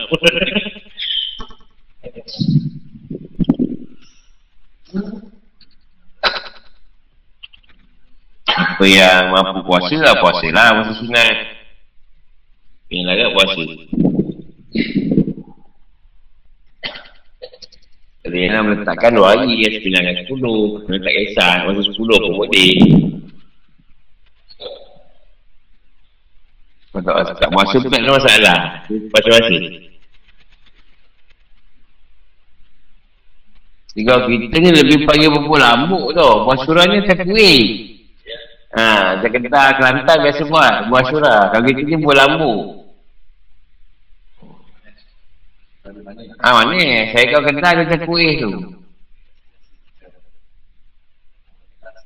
Apa yang mampu puasa lah, puasa lah Puasa sunat. Yang larat puasa. Kalau yang nak meletakkan dua hari ya, Sembilan dan sepuluh. Kalau tak kisah Puasa sepuluh pun boleh Tak, tak puasa pun tak ada masalah Puasa-puasa Tiga kita ni lebih panggil berpuluh lambuk tau. Puasa surah ni tak kuih. Ha, Jakarta, Kelantan biasa buat. Buat surah Kalau kita ni buat lambu Ah, mana? Saya kau kental dia macam kuih tu.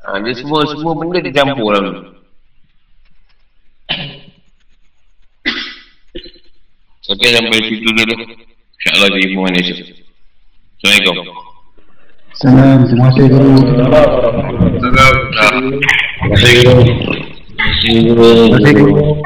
Ah, dia semua semua benda dicampur lah. Okey, sampai situ dulu. InsyaAllah di Ibu Malaysia. Assalamualaikum. Salam, terima kasih guru. Assalamualaikum. Terima kasih guru.